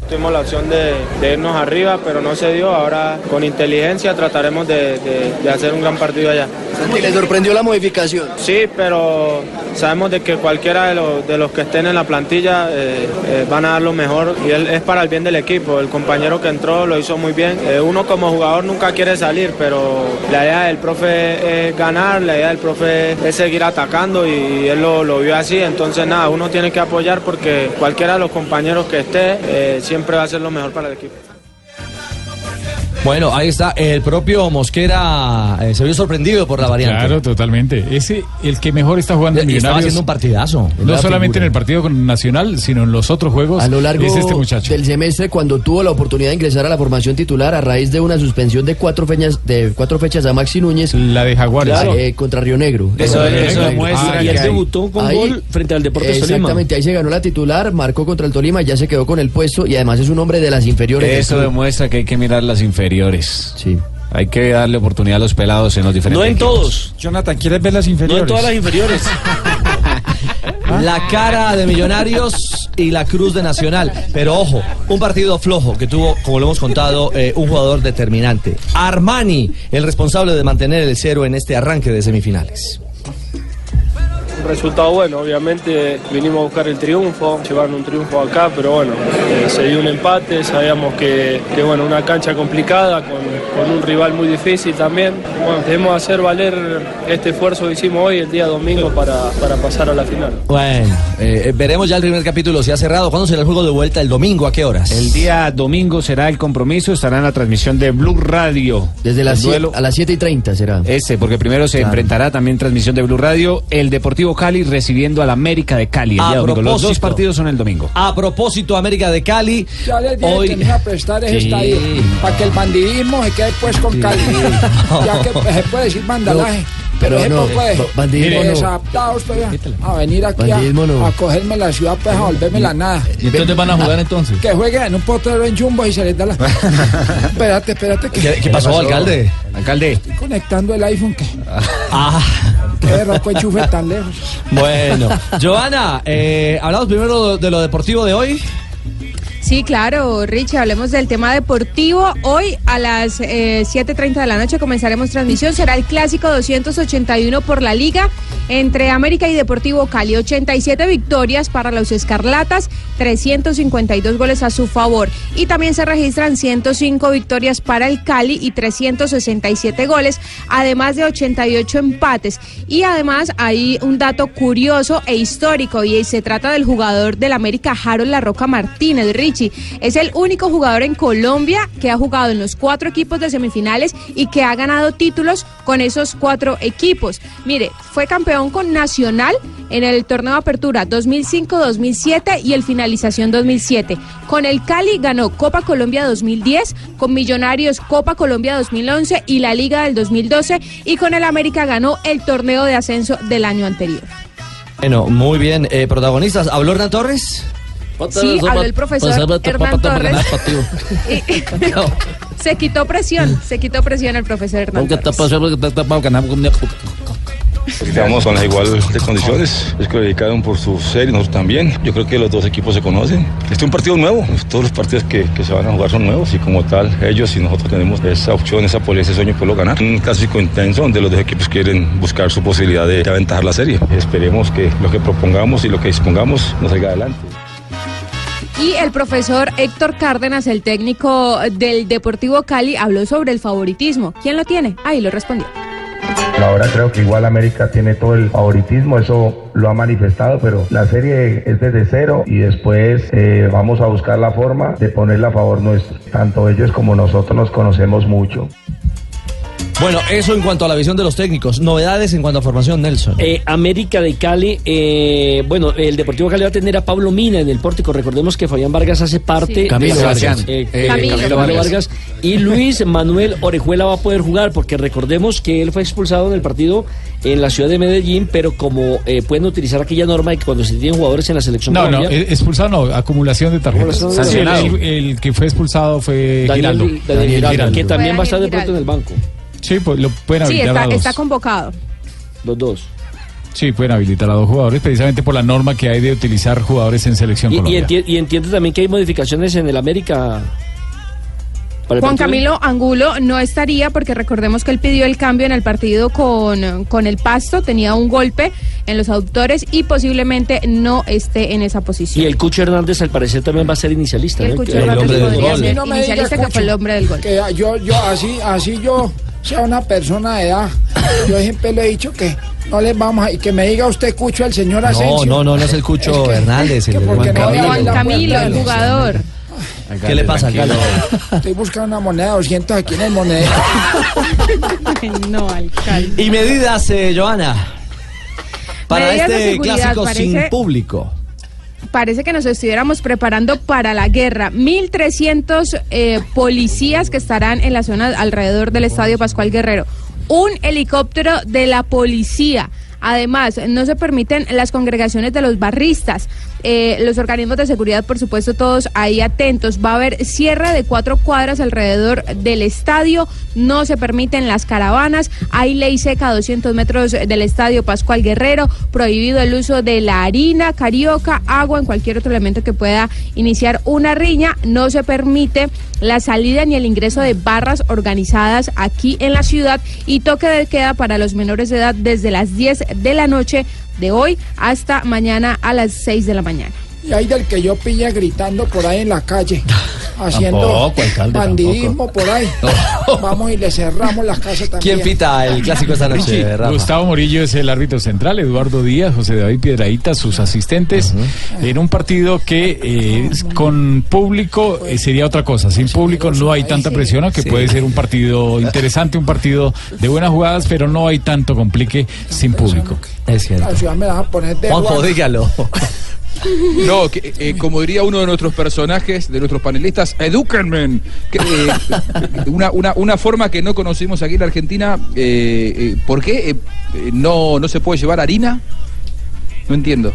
Speaker 35: Tuvimos la opción de, de irnos arriba, pero no se dio. Ahora con inteligencia trataremos de, de- de hacer un gran partido allá.
Speaker 8: Santi, ¿le sorprendió la modificación?
Speaker 35: Sí, pero sabemos de que cualquiera de los, de los que estén en la plantilla eh, eh, van a dar lo mejor y él, es para el bien del equipo. El compañero que entró lo hizo muy bien. Eh, uno como jugador nunca quiere salir, pero la idea del profe es ganar, la idea del profe es seguir atacando y él lo, lo vio así. Entonces nada, uno tiene que apoyar porque cualquiera de los compañeros que esté siempre va a ser lo mejor para el equipo.
Speaker 4: Bueno, ahí está. El propio Mosquera eh, se vio sorprendido por la variante.
Speaker 18: Claro, totalmente. Ese, el que mejor está jugando en
Speaker 4: Y estaba
Speaker 18: Millonarios.
Speaker 4: haciendo un partidazo.
Speaker 18: No
Speaker 8: La
Speaker 18: solamente
Speaker 8: figura.
Speaker 18: en el partido con Nacional, sino en los otros juegos.
Speaker 8: A lo largo
Speaker 18: es este muchacho.
Speaker 8: del semestre, cuando tuvo la oportunidad de ingresar a la formación titular a raíz de una suspensión de cuatro fechas, de cuatro fechas a Maxi Núñez.
Speaker 18: La de Jaguares.
Speaker 8: Claro, eh, contra Río Negro.
Speaker 7: Eso-
Speaker 8: Río
Speaker 7: eso
Speaker 8: Negro.
Speaker 7: demuestra Y él debutó con
Speaker 8: Ahí-
Speaker 7: gol frente al Deportes Tolima.
Speaker 8: Exactamente, ahí se ganó la titular, marcó contra el Tolima, ya se quedó con el puesto y además es un hombre de las inferiores.
Speaker 6: Eso demuestra que hay que mirar las inferiores.
Speaker 8: Sí.
Speaker 6: Hay que darle oportunidad a los pelados en los diferentes
Speaker 7: No en
Speaker 6: equipos.
Speaker 7: todos.
Speaker 19: Jonathan, ¿quieres ver las inferiores?
Speaker 7: No en todas las inferiores.
Speaker 4: La cara de Millonarios y la cruz de Nacional. Pero ojo, un partido flojo que tuvo, como lo hemos contado, eh, un jugador determinante. Armani, el responsable de mantener el cero en este arranque de semifinales.
Speaker 35: Resultado bueno, obviamente vinimos a buscar el triunfo, llevar un triunfo acá, pero bueno, eh, se dio un empate, sabíamos que, que, bueno, una cancha complicada, con, con un rival muy difícil también. Bueno, debemos hacer valer este esfuerzo que hicimos hoy, el día domingo, para, para pasar a la final.
Speaker 4: Bueno, eh, veremos ya el primer capítulo si ha cerrado. ¿Cuándo será el juego de vuelta? ¿El domingo? ¿A qué horas?
Speaker 6: El día domingo será el compromiso, estará en la transmisión de Blue Radio.
Speaker 8: Desde las
Speaker 6: duelo-
Speaker 8: a las 7 y 30 será.
Speaker 6: Este, porque primero se
Speaker 8: Claro.
Speaker 6: enfrentará también transmisión de Blue Radio, el Deportivo Cali recibiendo al América de Cali. El
Speaker 4: A
Speaker 6: día domingo. Los dos
Speaker 4: propósito.
Speaker 6: partidos son el domingo.
Speaker 4: A propósito, América de Cali.
Speaker 16: Ya les dije
Speaker 4: Hoy-
Speaker 16: que me iba a prestar ese
Speaker 4: Sí.
Speaker 16: estadio para que el bandidismo se quede pues con Cali. Ya que se puede decir vandalaje. Pero
Speaker 8: Pero
Speaker 16: es
Speaker 8: no, ba- bandidismo
Speaker 16: de
Speaker 8: no.
Speaker 16: desadaptados, pues, a, a venir aquí a,
Speaker 8: no.
Speaker 16: a cogerme la ciudad, pues a volverme la nada.
Speaker 5: ¿Y entonces van a jugar entonces?
Speaker 16: Que jueguen en un potrero en Jumbo y se les da la... espérate, espérate. Que...
Speaker 4: ¿Qué, qué pasó, alcalde? Alcalde.
Speaker 16: Estoy conectando el iPhone que...
Speaker 4: Ah,
Speaker 16: Lejos.
Speaker 4: bueno. Joana, eh, hablamos primero de lo deportivo de hoy.
Speaker 30: Sí, claro, Richie, hablemos del tema deportivo. Hoy a las eh, 7.30 de la noche comenzaremos transmisión. Será el clásico 281 por la liga entre América y Deportivo Cali. 87 victorias para los Escarlatas, 352 goles a su favor. Y también se registran 105 victorias para el Cali y 367 goles, además de 88 empates. Y además hay un dato curioso e histórico y se trata del jugador del América, Harold La Roca Martínez, Richie. Es el único jugador en Colombia que ha jugado en los cuatro equipos de semifinales y que ha ganado títulos con esos cuatro equipos. Mire, fue campeón con Nacional en el torneo de apertura 2005-2007 y el finalización 2007. Con el Cali ganó Copa Colombia 2010, con Millonarios Copa Colombia 2011 y la Liga del 2012 y con el América ganó el torneo de ascenso del año anterior.
Speaker 4: Bueno, muy bien. Eh, protagonistas, ¿habló Torres?
Speaker 30: Sí, habló el profesor Hernán Torres. Se quitó presión, se quitó presión el profesor Hernán Torres.
Speaker 32: Estamos con las iguales de condiciones, es que lo dedicaron por su serie, nosotros también. Yo creo que los dos equipos se conocen. Este es un partido nuevo, todos los partidos que, que se van a jugar son nuevos y como tal, ellos y nosotros tenemos esa opción, esa posibilidad, ese sueño de poderlo ganar. Un clásico intenso donde los dos equipos quieren buscar su posibilidad de, de aventajar la serie. Esperemos que lo que propongamos y lo que dispongamos nos salga adelante.
Speaker 30: Y el profesor Héctor Cárdenas, el técnico del Deportivo Cali, habló sobre el favoritismo. ¿Quién lo tiene? Ahí lo respondió.
Speaker 36: Ahora creo que igual América tiene todo el favoritismo, eso lo ha manifestado, pero la serie es desde cero y después eh, vamos a buscar la forma de ponerla a favor nuestro. Tanto ellos como nosotros nos conocemos mucho.
Speaker 4: Bueno, eso en cuanto a la visión de los técnicos. Novedades en cuanto a formación, Nelson.
Speaker 7: Eh, América de Cali, eh, bueno, el Deportivo Cali va a tener a Pablo Mina en el pórtico. Recordemos que Fabián Vargas hace parte
Speaker 4: Sí. Camilo
Speaker 7: de
Speaker 4: Vargas.
Speaker 7: Eh,
Speaker 4: Eh,
Speaker 7: Camilo,
Speaker 4: Camilo
Speaker 7: Vargas.
Speaker 4: Vargas.
Speaker 7: Y Luis Manuel Orejuela va a poder jugar porque recordemos que él fue expulsado en el partido en la ciudad de Medellín, pero como eh, pueden utilizar aquella norma de que cuando se tienen jugadores en la selección
Speaker 18: No, no,
Speaker 7: Colombia,
Speaker 18: eh, expulsado no, acumulación de tarjetas. El, que fue expulsado fue
Speaker 7: Daniel,
Speaker 18: Giraldo.
Speaker 7: Daniel Giraldo, que también va a estar de pronto en el banco.
Speaker 18: Sí, pues lo pueden
Speaker 30: Sí,
Speaker 18: habilitar
Speaker 30: está,
Speaker 18: a dos.
Speaker 30: está convocado.
Speaker 7: Los dos.
Speaker 18: Sí, pueden habilitar a dos jugadores precisamente por la norma que hay de utilizar jugadores en selección
Speaker 7: Y, y, enti- y entiende también que hay modificaciones en el América.
Speaker 30: Juan
Speaker 7: partido.
Speaker 30: Camilo Angulo no estaría porque recordemos que él pidió el cambio en el partido con, con el Pasto, tenía un golpe en los aductores y posiblemente no esté en esa posición.
Speaker 7: Y el Cucho Hernández al parecer también va a ser inicialista.
Speaker 30: Y el. Cucho Hernández
Speaker 7: hombre del
Speaker 30: podría
Speaker 7: gol.
Speaker 30: ser
Speaker 16: No me diga,
Speaker 30: inicialista que fue el hombre del gol.
Speaker 16: Que yo, yo, así, así yo sea una persona de edad. Yo siempre le he dicho que no les vamos a... Y que me diga usted, Cucho, el señor Asensio.
Speaker 4: No, no, no, no es el Cucho Hernández, el Juan Camilo.
Speaker 30: Camilo, el jugador.
Speaker 4: ¿Qué le pasa, alcalde?
Speaker 16: Estoy buscando una moneda de 200 aquí en el monedero.
Speaker 30: no, alcalde.
Speaker 4: Y medidas, eh, Joana, para
Speaker 30: Medidas
Speaker 4: este clásico sin público.
Speaker 30: Parece que nos estuviéramos preparando para la guerra. 1.300 eh, policías que estarán en la zona alrededor del Estadio Pascual Guerrero. Un helicóptero de la policía. Además, no se permiten las congregaciones de los barristas. Eh, los organismos de seguridad, por supuesto, todos ahí atentos. Va a haber cierre de cuatro cuadras alrededor del estadio. No se permiten las caravanas. Hay ley seca a 200 metros del estadio Pascual Guerrero. Prohibido el uso de la harina, carioca, agua, en cualquier otro elemento que pueda iniciar una riña. No se permite la salida ni el ingreso de barras organizadas aquí en la ciudad y toque de queda para los menores de edad desde las 10 de la noche de hoy hasta mañana a las 6 de la mañana.
Speaker 16: Y hay del que yo pilla gritando por ahí en la calle, haciendo
Speaker 4: Tampoco, alcalde,
Speaker 16: bandidismo por ahí. Vamos y le cerramos las casas también.
Speaker 4: ¿Quién pita el clásico esta noche,
Speaker 18: Richie? Gustavo Morillo es el árbitro central, Eduardo Díaz, José David Piedradita, sus asistentes, en un partido que eh, con público eh, sería otra cosa. Sin público no hay tanta presión, aunque
Speaker 4: Sí.
Speaker 18: puede ser un partido interesante, un partido de buenas jugadas, pero no hay tanto complique sin público.
Speaker 4: Es
Speaker 16: La ciudad me a poner de
Speaker 4: Juanjo,
Speaker 16: guardia.
Speaker 4: dígalo.
Speaker 29: No, que, eh, como diría uno de nuestros personajes, de nuestros panelistas, edúquenme. Que, eh, una, una, una forma que no conocimos aquí en la Argentina. eh, eh, ¿Por qué eh, eh, no, no se puede llevar harina? No entiendo.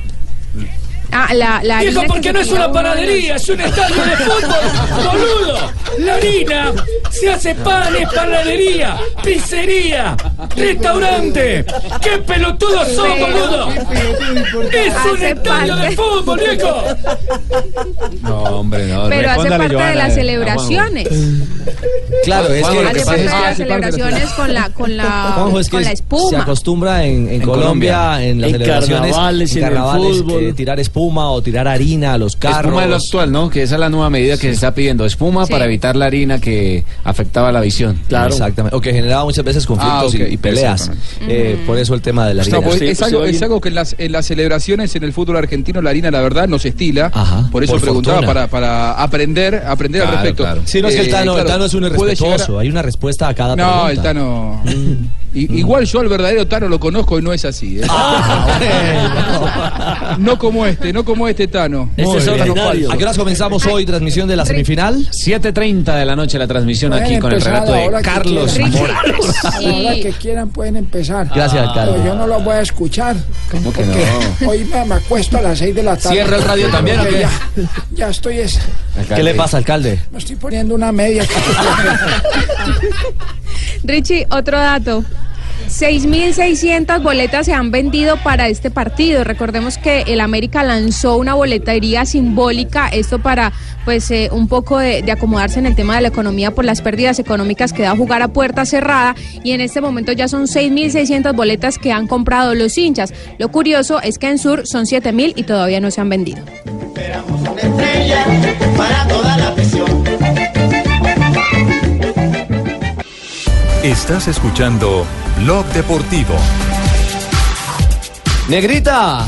Speaker 30: Ah, la, la
Speaker 25: Viejo, porque no es una panadería, es un estadio de fútbol, boludo. La harina se hace pan, es panadería, pizzería, restaurante. ¡Qué pelotudos son, boludo! ¡Es un
Speaker 30: Hace
Speaker 25: estadio de fútbol, viejo!
Speaker 6: No, hombre, no.
Speaker 30: Pero hace
Speaker 6: respóndale,
Speaker 30: parte de
Speaker 6: Johanna,
Speaker 30: las celebraciones.
Speaker 4: Claro, es que,
Speaker 30: Hace parte de las celebraciones con la, con la,
Speaker 4: Juanjo, es que
Speaker 30: con la
Speaker 4: se
Speaker 30: espuma.
Speaker 4: acostumbra en, en
Speaker 6: En
Speaker 4: Colombia,
Speaker 6: Colombia.
Speaker 4: en las
Speaker 7: En
Speaker 4: celebraciones,
Speaker 7: carnavales, en el
Speaker 4: carnavales,
Speaker 7: fútbol.
Speaker 4: eh, tirar espuma o tirar harina a los carros.
Speaker 6: Espuma es lo actual, ¿no? Que esa es la nueva medida que se está pidiendo. Espuma
Speaker 30: Sí.
Speaker 6: para evitar la harina que afectaba la visión.
Speaker 4: Claro. Exactamente. O que generaba muchas veces conflictos
Speaker 29: Ah, ok.
Speaker 4: y, y peleas. Eh, por eso el tema de la harina.
Speaker 29: No, pues, es,
Speaker 7: sí,
Speaker 29: algo, es algo que en las, en las celebraciones en el fútbol argentino la harina la verdad no se estila.
Speaker 4: Ajá,
Speaker 29: por eso
Speaker 4: por
Speaker 29: preguntaba para, para aprender, aprender al
Speaker 6: Claro,
Speaker 29: respecto.
Speaker 6: claro.
Speaker 4: Sí, no es que el
Speaker 29: Eh,
Speaker 4: Tano, el
Speaker 29: claro,
Speaker 4: Tano es un
Speaker 29: llegar a-
Speaker 4: irrespetuoso. Hay una respuesta a cada
Speaker 29: No,
Speaker 4: pregunta.
Speaker 29: el Tano. I- Igual yo al verdadero Tano lo conozco y no es así. ¿eh? no como este, no como este Tano.
Speaker 7: Este es.
Speaker 4: ¿A qué horas comenzamos hoy transmisión de la semifinal?
Speaker 6: 7.30 de la noche la transmisión
Speaker 16: Pueden
Speaker 6: aquí con el relato de Carlos
Speaker 16: quieran.
Speaker 6: Morales.
Speaker 16: A la hora que quieran pueden empezar.
Speaker 4: Gracias, alcalde.
Speaker 16: Pero yo no los voy a escuchar.
Speaker 6: ¿Cómo que no?
Speaker 16: hoy me, me acuesto a las 6 de la tarde.
Speaker 4: ¿Cierra el radio también o
Speaker 16: Porque
Speaker 4: qué?
Speaker 16: Ya, ya estoy, es,
Speaker 4: ¿Qué le pasa, alcalde?
Speaker 16: me estoy poniendo una media.
Speaker 30: Richie, otro dato. 6.600 boletas se han vendido para este partido. Recordemos que el América lanzó una boletería simbólica, esto para pues eh, un poco de, acomodarse en el tema de la economía por las pérdidas económicas que da jugar a puerta cerrada y en este momento ya son 6.600 boletas que han comprado los hinchas. Lo curioso es que en Sur son 7.000 y todavía no se han vendido.
Speaker 23: estrella para toda la presión.
Speaker 21: Estás escuchando Blog Deportivo.
Speaker 4: Negrita.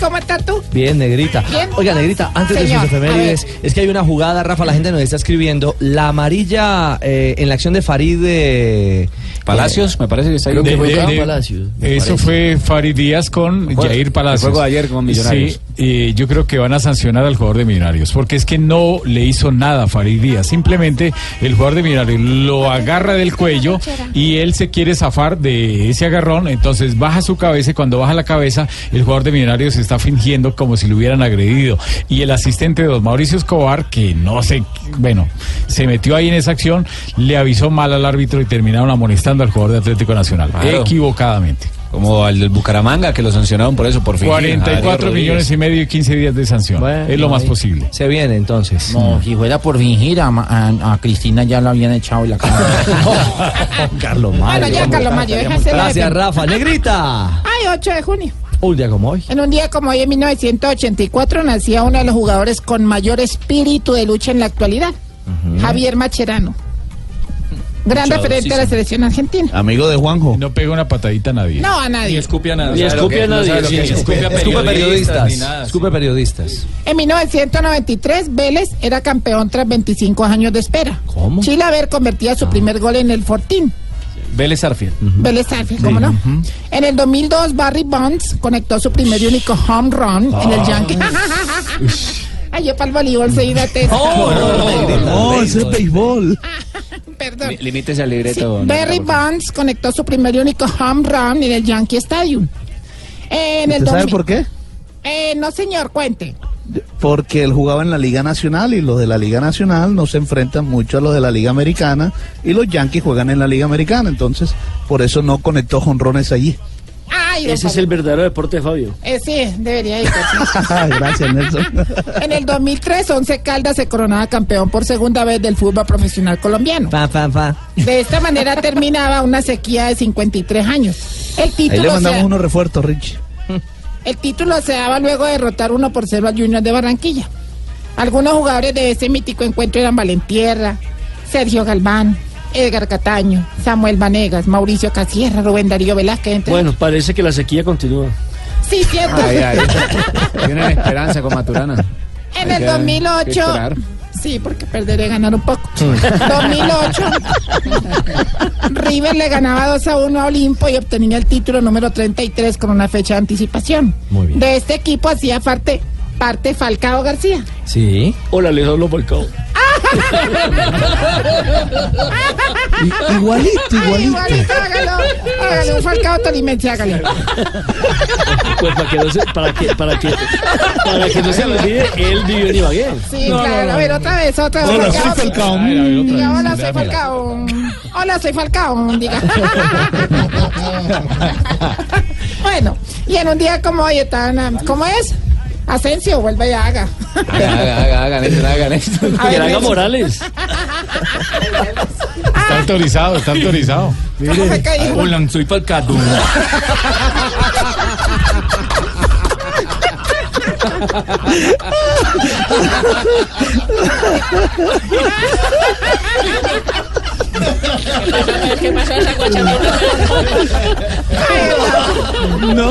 Speaker 37: ¿Cómo estás tú?
Speaker 4: Bien, Negrita.
Speaker 37: Bien.
Speaker 4: Oiga, Negrita, antes
Speaker 37: Señor,
Speaker 4: de sus efemérides, es que hay una jugada, Rafa, la gente nos está escribiendo. La amarilla eh, en la acción de Farid de
Speaker 6: Palacios, me parece que está ahí.
Speaker 4: Creo que fue
Speaker 18: de-
Speaker 4: Juan
Speaker 18: de-
Speaker 4: Palacios,
Speaker 18: Eso
Speaker 4: parece.
Speaker 18: fue Farid Díaz con Jair Palacios.
Speaker 6: juego de ayer con Millonarios.
Speaker 18: Sí, y yo creo que van a sancionar al jugador de Millonarios, porque es que no le hizo nada a Farid Díaz. Simplemente el jugador de Millonarios lo agarra del cuello y él se quiere zafar de ese agarrón, entonces baja su cabeza y cuando baja la cabeza, el jugador de Millonarios está fingiendo como si lo hubieran agredido. Y el asistente de don Mauricio Escobar, que no sé, bueno, se metió ahí en esa acción, le avisó mal al árbitro y terminaron amonestando al jugador de Atlético Nacional,
Speaker 6: Claro.
Speaker 18: equivocadamente.
Speaker 6: Como al del Bucaramanga, que lo sancionaron por eso, por fin.
Speaker 18: 44 millones y medio y 15 días de sanción. es lo más posible.
Speaker 4: Se viene entonces.
Speaker 25: No, si fuera por fingir, a, a- a Cristina ya la habían echado y la
Speaker 4: Carlos
Speaker 37: Bueno,
Speaker 4: Mario.
Speaker 37: ya, Carlos Mario,
Speaker 4: Gracias, Rafa. Negrita.
Speaker 37: Ay, 8 de junio.
Speaker 4: Un día como hoy.
Speaker 37: En un día como hoy, en 1984, nacía uno de los jugadores con mayor espíritu de lucha en la actualidad, Javier Macherano. Gran referente a la selección argentina.
Speaker 14: Amigo de Juanjo.
Speaker 18: No pega una patadita a nadie.
Speaker 37: No, a nadie.
Speaker 5: escupe a nadie.
Speaker 7: Ni escupe a nadie.
Speaker 5: Sí,
Speaker 7: sí.
Speaker 5: escupe a
Speaker 4: periodistas.
Speaker 5: ni nada.
Speaker 4: Escupe periodistas.
Speaker 37: En 1993, Vélez era campeón tras 25 años de espera.
Speaker 4: ¿Cómo?
Speaker 37: Chilaver convertía su primer gol en el Fortín.
Speaker 5: Vélez Arfield.
Speaker 37: Vélez Arfield, ¿cómo no? En el 2002, Barry Bonds conectó su primer y único home run en el Yankee. Ay, yo para el voleibol soy una tesa.
Speaker 14: No, ese es béisbol.
Speaker 37: Perdón.
Speaker 6: Limítese al libreto.
Speaker 37: Barry Bonds conectó su primer y único home run en el Yankee Stadium. En el
Speaker 14: ¿Usted sabe
Speaker 37: 2000
Speaker 14: por qué?
Speaker 37: Eh, no, señor, cuente.
Speaker 14: Porque él jugaba en la Liga Nacional y los de la Liga Nacional no se enfrentan mucho a los de la Liga Americana y los Yankees juegan en la Liga Americana, entonces por eso no conectó jonrones allí.
Speaker 37: Ay,
Speaker 7: Ese es el verdadero deporte, Fabio.
Speaker 37: Eh, sí, debería ir.
Speaker 14: Gracias, Nelson.
Speaker 37: En el 2003, Once Caldas se coronaba campeón por segunda vez del fútbol profesional colombiano.
Speaker 4: Fa, fa, fa.
Speaker 37: De esta manera terminaba una sequía de 53 años. El
Speaker 14: Ahí
Speaker 37: título,
Speaker 14: le mandamos
Speaker 37: se,
Speaker 14: unos refuerzos, Rich.
Speaker 37: El título se daba luego de derrotar 1 por 0 al Junior de Barranquilla. Algunos jugadores de ese mítico encuentro eran Valentierra, Sergio Galván, Edgar Cataño, Samuel Vanegas, Mauricio Casierra, Rubén Darío Velázquez. entre
Speaker 7: Bueno, parece que la sequía continúa.
Speaker 37: Sí, cierto.
Speaker 6: Tienen esperanza con Maturana.
Speaker 37: En
Speaker 6: Hay
Speaker 37: el
Speaker 6: que-
Speaker 37: 2008. Sí, porque perderé ganar un poco. 2008. River le ganaba 2 a 1 a Olimpo y obtenía el título número 33 con una fecha de anticipación.
Speaker 4: Muy bien.
Speaker 37: De este equipo hacía parte parte Falcao García.
Speaker 4: Sí.
Speaker 7: Hola, les hablo Falcao.
Speaker 14: I- igualito, igualito.
Speaker 37: Igualito, hágalo. Hágalo, un Falcao tolimense, hágale.
Speaker 7: Pues para que no se, para que, para que, para que no se le olvide, él vivió en Ibagué.
Speaker 37: Sí, claro. A ver, otra vez, otra vez.
Speaker 7: Hola, soy Falcao.
Speaker 37: Diga, hola, soy Falcao. Hola, soy Falcao. Diga. bueno, y en un día como hoy están, ¿cómo es? Asensio, vuelve y haga.
Speaker 6: Haga, haga, haga, hagan esto, hagan esto.
Speaker 37: A ver,
Speaker 7: Que haga. Morales.
Speaker 18: Está autorizado, está autorizado.
Speaker 5: Hola, soy Falcado.
Speaker 37: ¿Qué pasó esa
Speaker 14: No.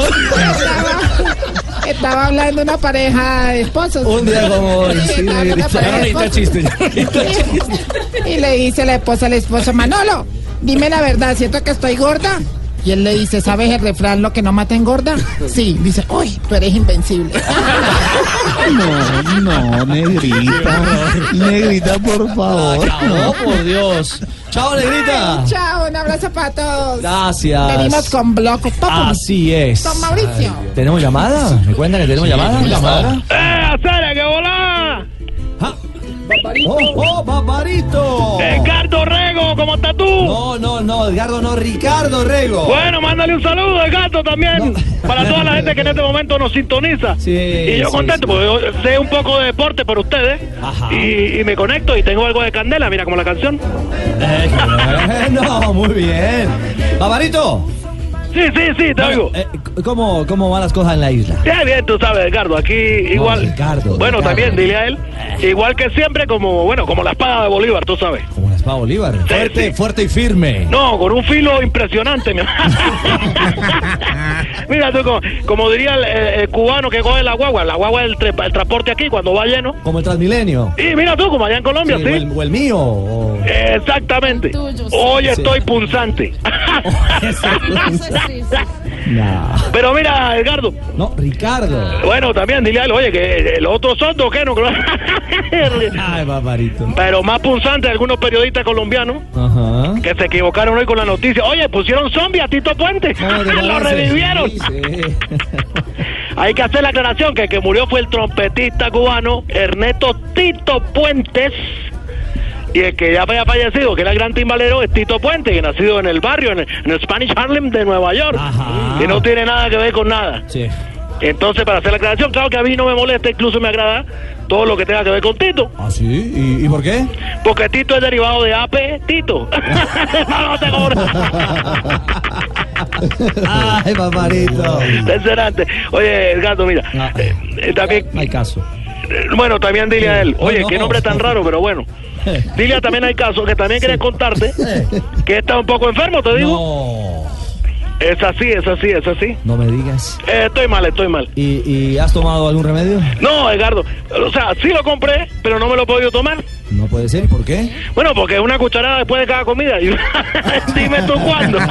Speaker 37: Estaba, hablando una pareja de esposos.
Speaker 4: Un día como hoy,
Speaker 37: Sí,
Speaker 4: sí,
Speaker 37: estaba hablando de una
Speaker 4: Negrita.
Speaker 37: pareja de esposos.
Speaker 4: chiste, ya no necesita chiste.
Speaker 37: Y le dice la esposa al esposo, Manolo, dime la verdad, ¿siento que estoy gorda? Y él le dice, ¿sabes el refrán lo que no mata engorda? Sí, dice, uy, tú eres invencible.
Speaker 14: No, no, negrita. Negrita, por favor.
Speaker 4: No, por Dios. Chao, Negrita.
Speaker 37: Chao, un abrazo para todos.
Speaker 4: Gracias.
Speaker 37: Venimos con Bloco Populi.
Speaker 4: Así es.
Speaker 37: Don Mauricio.
Speaker 4: ¿Tenemos llamada? ¿Me cuentan que tenemos llamada? ¿Llamada?
Speaker 38: ¡Eh, Acera, que volá!
Speaker 4: ¡Oh, oh, Barbarito!
Speaker 38: ¡Edgardo Rego, ¿cómo estás tú?
Speaker 4: No, no, no, Edgardo, no, Ricardo Rego.
Speaker 38: Bueno, mándale un saludo, Edgardo, también, para toda la gente que en este momento nos sintoniza. y yo
Speaker 4: sí,
Speaker 38: contento,
Speaker 4: sí.
Speaker 38: porque yo sé un poco de deporte por ustedes, y, y me conecto y tengo algo de candela, mira como la canción.
Speaker 4: Eh, no, muy bien. Barbarito.
Speaker 38: Sí, sí, sí, te oigo.
Speaker 4: Eh, ¿cómo, ¿Cómo van las cosas en la isla?
Speaker 38: Bien, bien, tú sabes, Edgardo, aquí igual.
Speaker 4: Ricardo,
Speaker 38: bueno,
Speaker 4: Ricardo.
Speaker 38: también, dile a él, igual que siempre, como, bueno, como la espada de Bolívar, tú sabes.
Speaker 4: Como Bolívar. Fuerte, fuerte y firme.
Speaker 38: No, con un filo impresionante, mi. Mira tú, como, como diría el, el- el cubano que coge la guagua, la guagua es el, tra- el transporte aquí cuando va lleno.
Speaker 4: Como el Transmilenio.
Speaker 38: Y mira tú, como allá en Colombia,
Speaker 4: Sí,
Speaker 38: sí.
Speaker 4: o, el, o el mío. o-
Speaker 38: Exactamente. Hoy
Speaker 4: Sí.
Speaker 38: estoy punzante.
Speaker 4: Nah.
Speaker 38: Pero mira, Edgardo.
Speaker 4: No, Ricardo.
Speaker 38: Bueno, también dile a él, oye, que el otro sordo, ¿qué? No,
Speaker 4: Ay.
Speaker 38: Pero más punzante algunos periodistas colombianos
Speaker 4: Ajá.
Speaker 38: que se equivocaron hoy con la noticia. Oye, pusieron zombie a Tito Puente. Lo revivieron. Hay que hacer la aclaración que el que murió fue el trompetista cubano Ernesto Tito Puentes. Y el que ya había fallecido, que era el gran timbalero, es Tito Puente, que nacido en el barrio, en el, en el Spanish Harlem de Nueva York. Y no tiene nada que ver con nada.
Speaker 4: Sí.
Speaker 38: Entonces, para hacer la aclaración, claro que a mí no me molesta, incluso me agrada todo lo que tenga que ver con Tito.
Speaker 4: ¿Ah, sí? ¿Y, y por qué?
Speaker 38: Porque Tito es derivado de AP Tito. no, no te.
Speaker 4: Ay, Barbarito.
Speaker 38: Impresionante. Oye, Edgardo, mira. eh, eh, también,
Speaker 4: No hay caso.
Speaker 38: eh, bueno, también dile a él. Oye,
Speaker 4: No,
Speaker 38: qué
Speaker 4: no.
Speaker 38: nombre tan raro, pero bueno. Dile a también hay casos que también quería contarte que está un poco enfermo, te digo. Es así, es así, es así.
Speaker 4: No me digas.
Speaker 38: Eh, estoy mal, estoy mal.
Speaker 4: ¿Y, y has tomado algún remedio?
Speaker 38: No, Edgardo. O sea, sí lo compré, pero no me lo he podido tomar.
Speaker 4: No puede ser. ¿Y por qué?
Speaker 38: Bueno, porque es una cucharada después de cada comida. Y- Dime tú cuándo.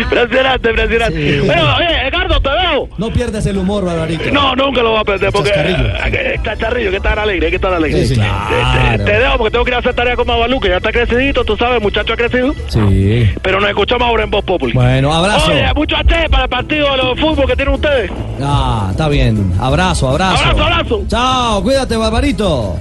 Speaker 38: Impresionante, impresionante. Bueno, oye, Edgardo, te dejo.
Speaker 4: No pierdas el humor, Barbarito.
Speaker 38: No, nunca lo voy a perder porque.
Speaker 4: Chascarrillo.
Speaker 38: eh, Chascarrillo, hay que estar alegre, hay que estar alegre.
Speaker 4: Sí,
Speaker 38: Te-
Speaker 4: claro.
Speaker 38: te, te dejo porque tengo que ir a hacer tarea con Mabalú, que ya está crecidito, tú sabes, muchacho ha crecido.
Speaker 4: Sí.
Speaker 38: Pero nos escuchamos ahora en Voz Populi.
Speaker 4: Bueno, abrazo.
Speaker 38: Oye, mucho H para el partido de los fútbol que tienen ustedes.
Speaker 4: Ah, está bien. Abrazo, abrazo.
Speaker 38: Abrazo, abrazo.
Speaker 4: Chao, cuídate, Barbarito.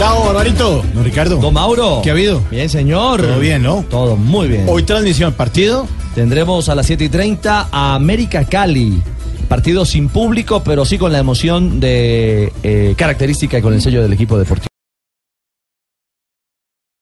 Speaker 39: Chao, Barbarito. Don Ricardo.
Speaker 4: Don Mauro.
Speaker 39: ¿Qué ha habido?
Speaker 4: Bien, señor.
Speaker 39: Todo bien, ¿no?
Speaker 4: Todo muy bien.
Speaker 39: Hoy transmisión, partido.
Speaker 4: Tendremos a las 7 y 30 a América Cali. Partido sin público, pero sí con la emoción de eh, característica y con el sello del equipo deportivo.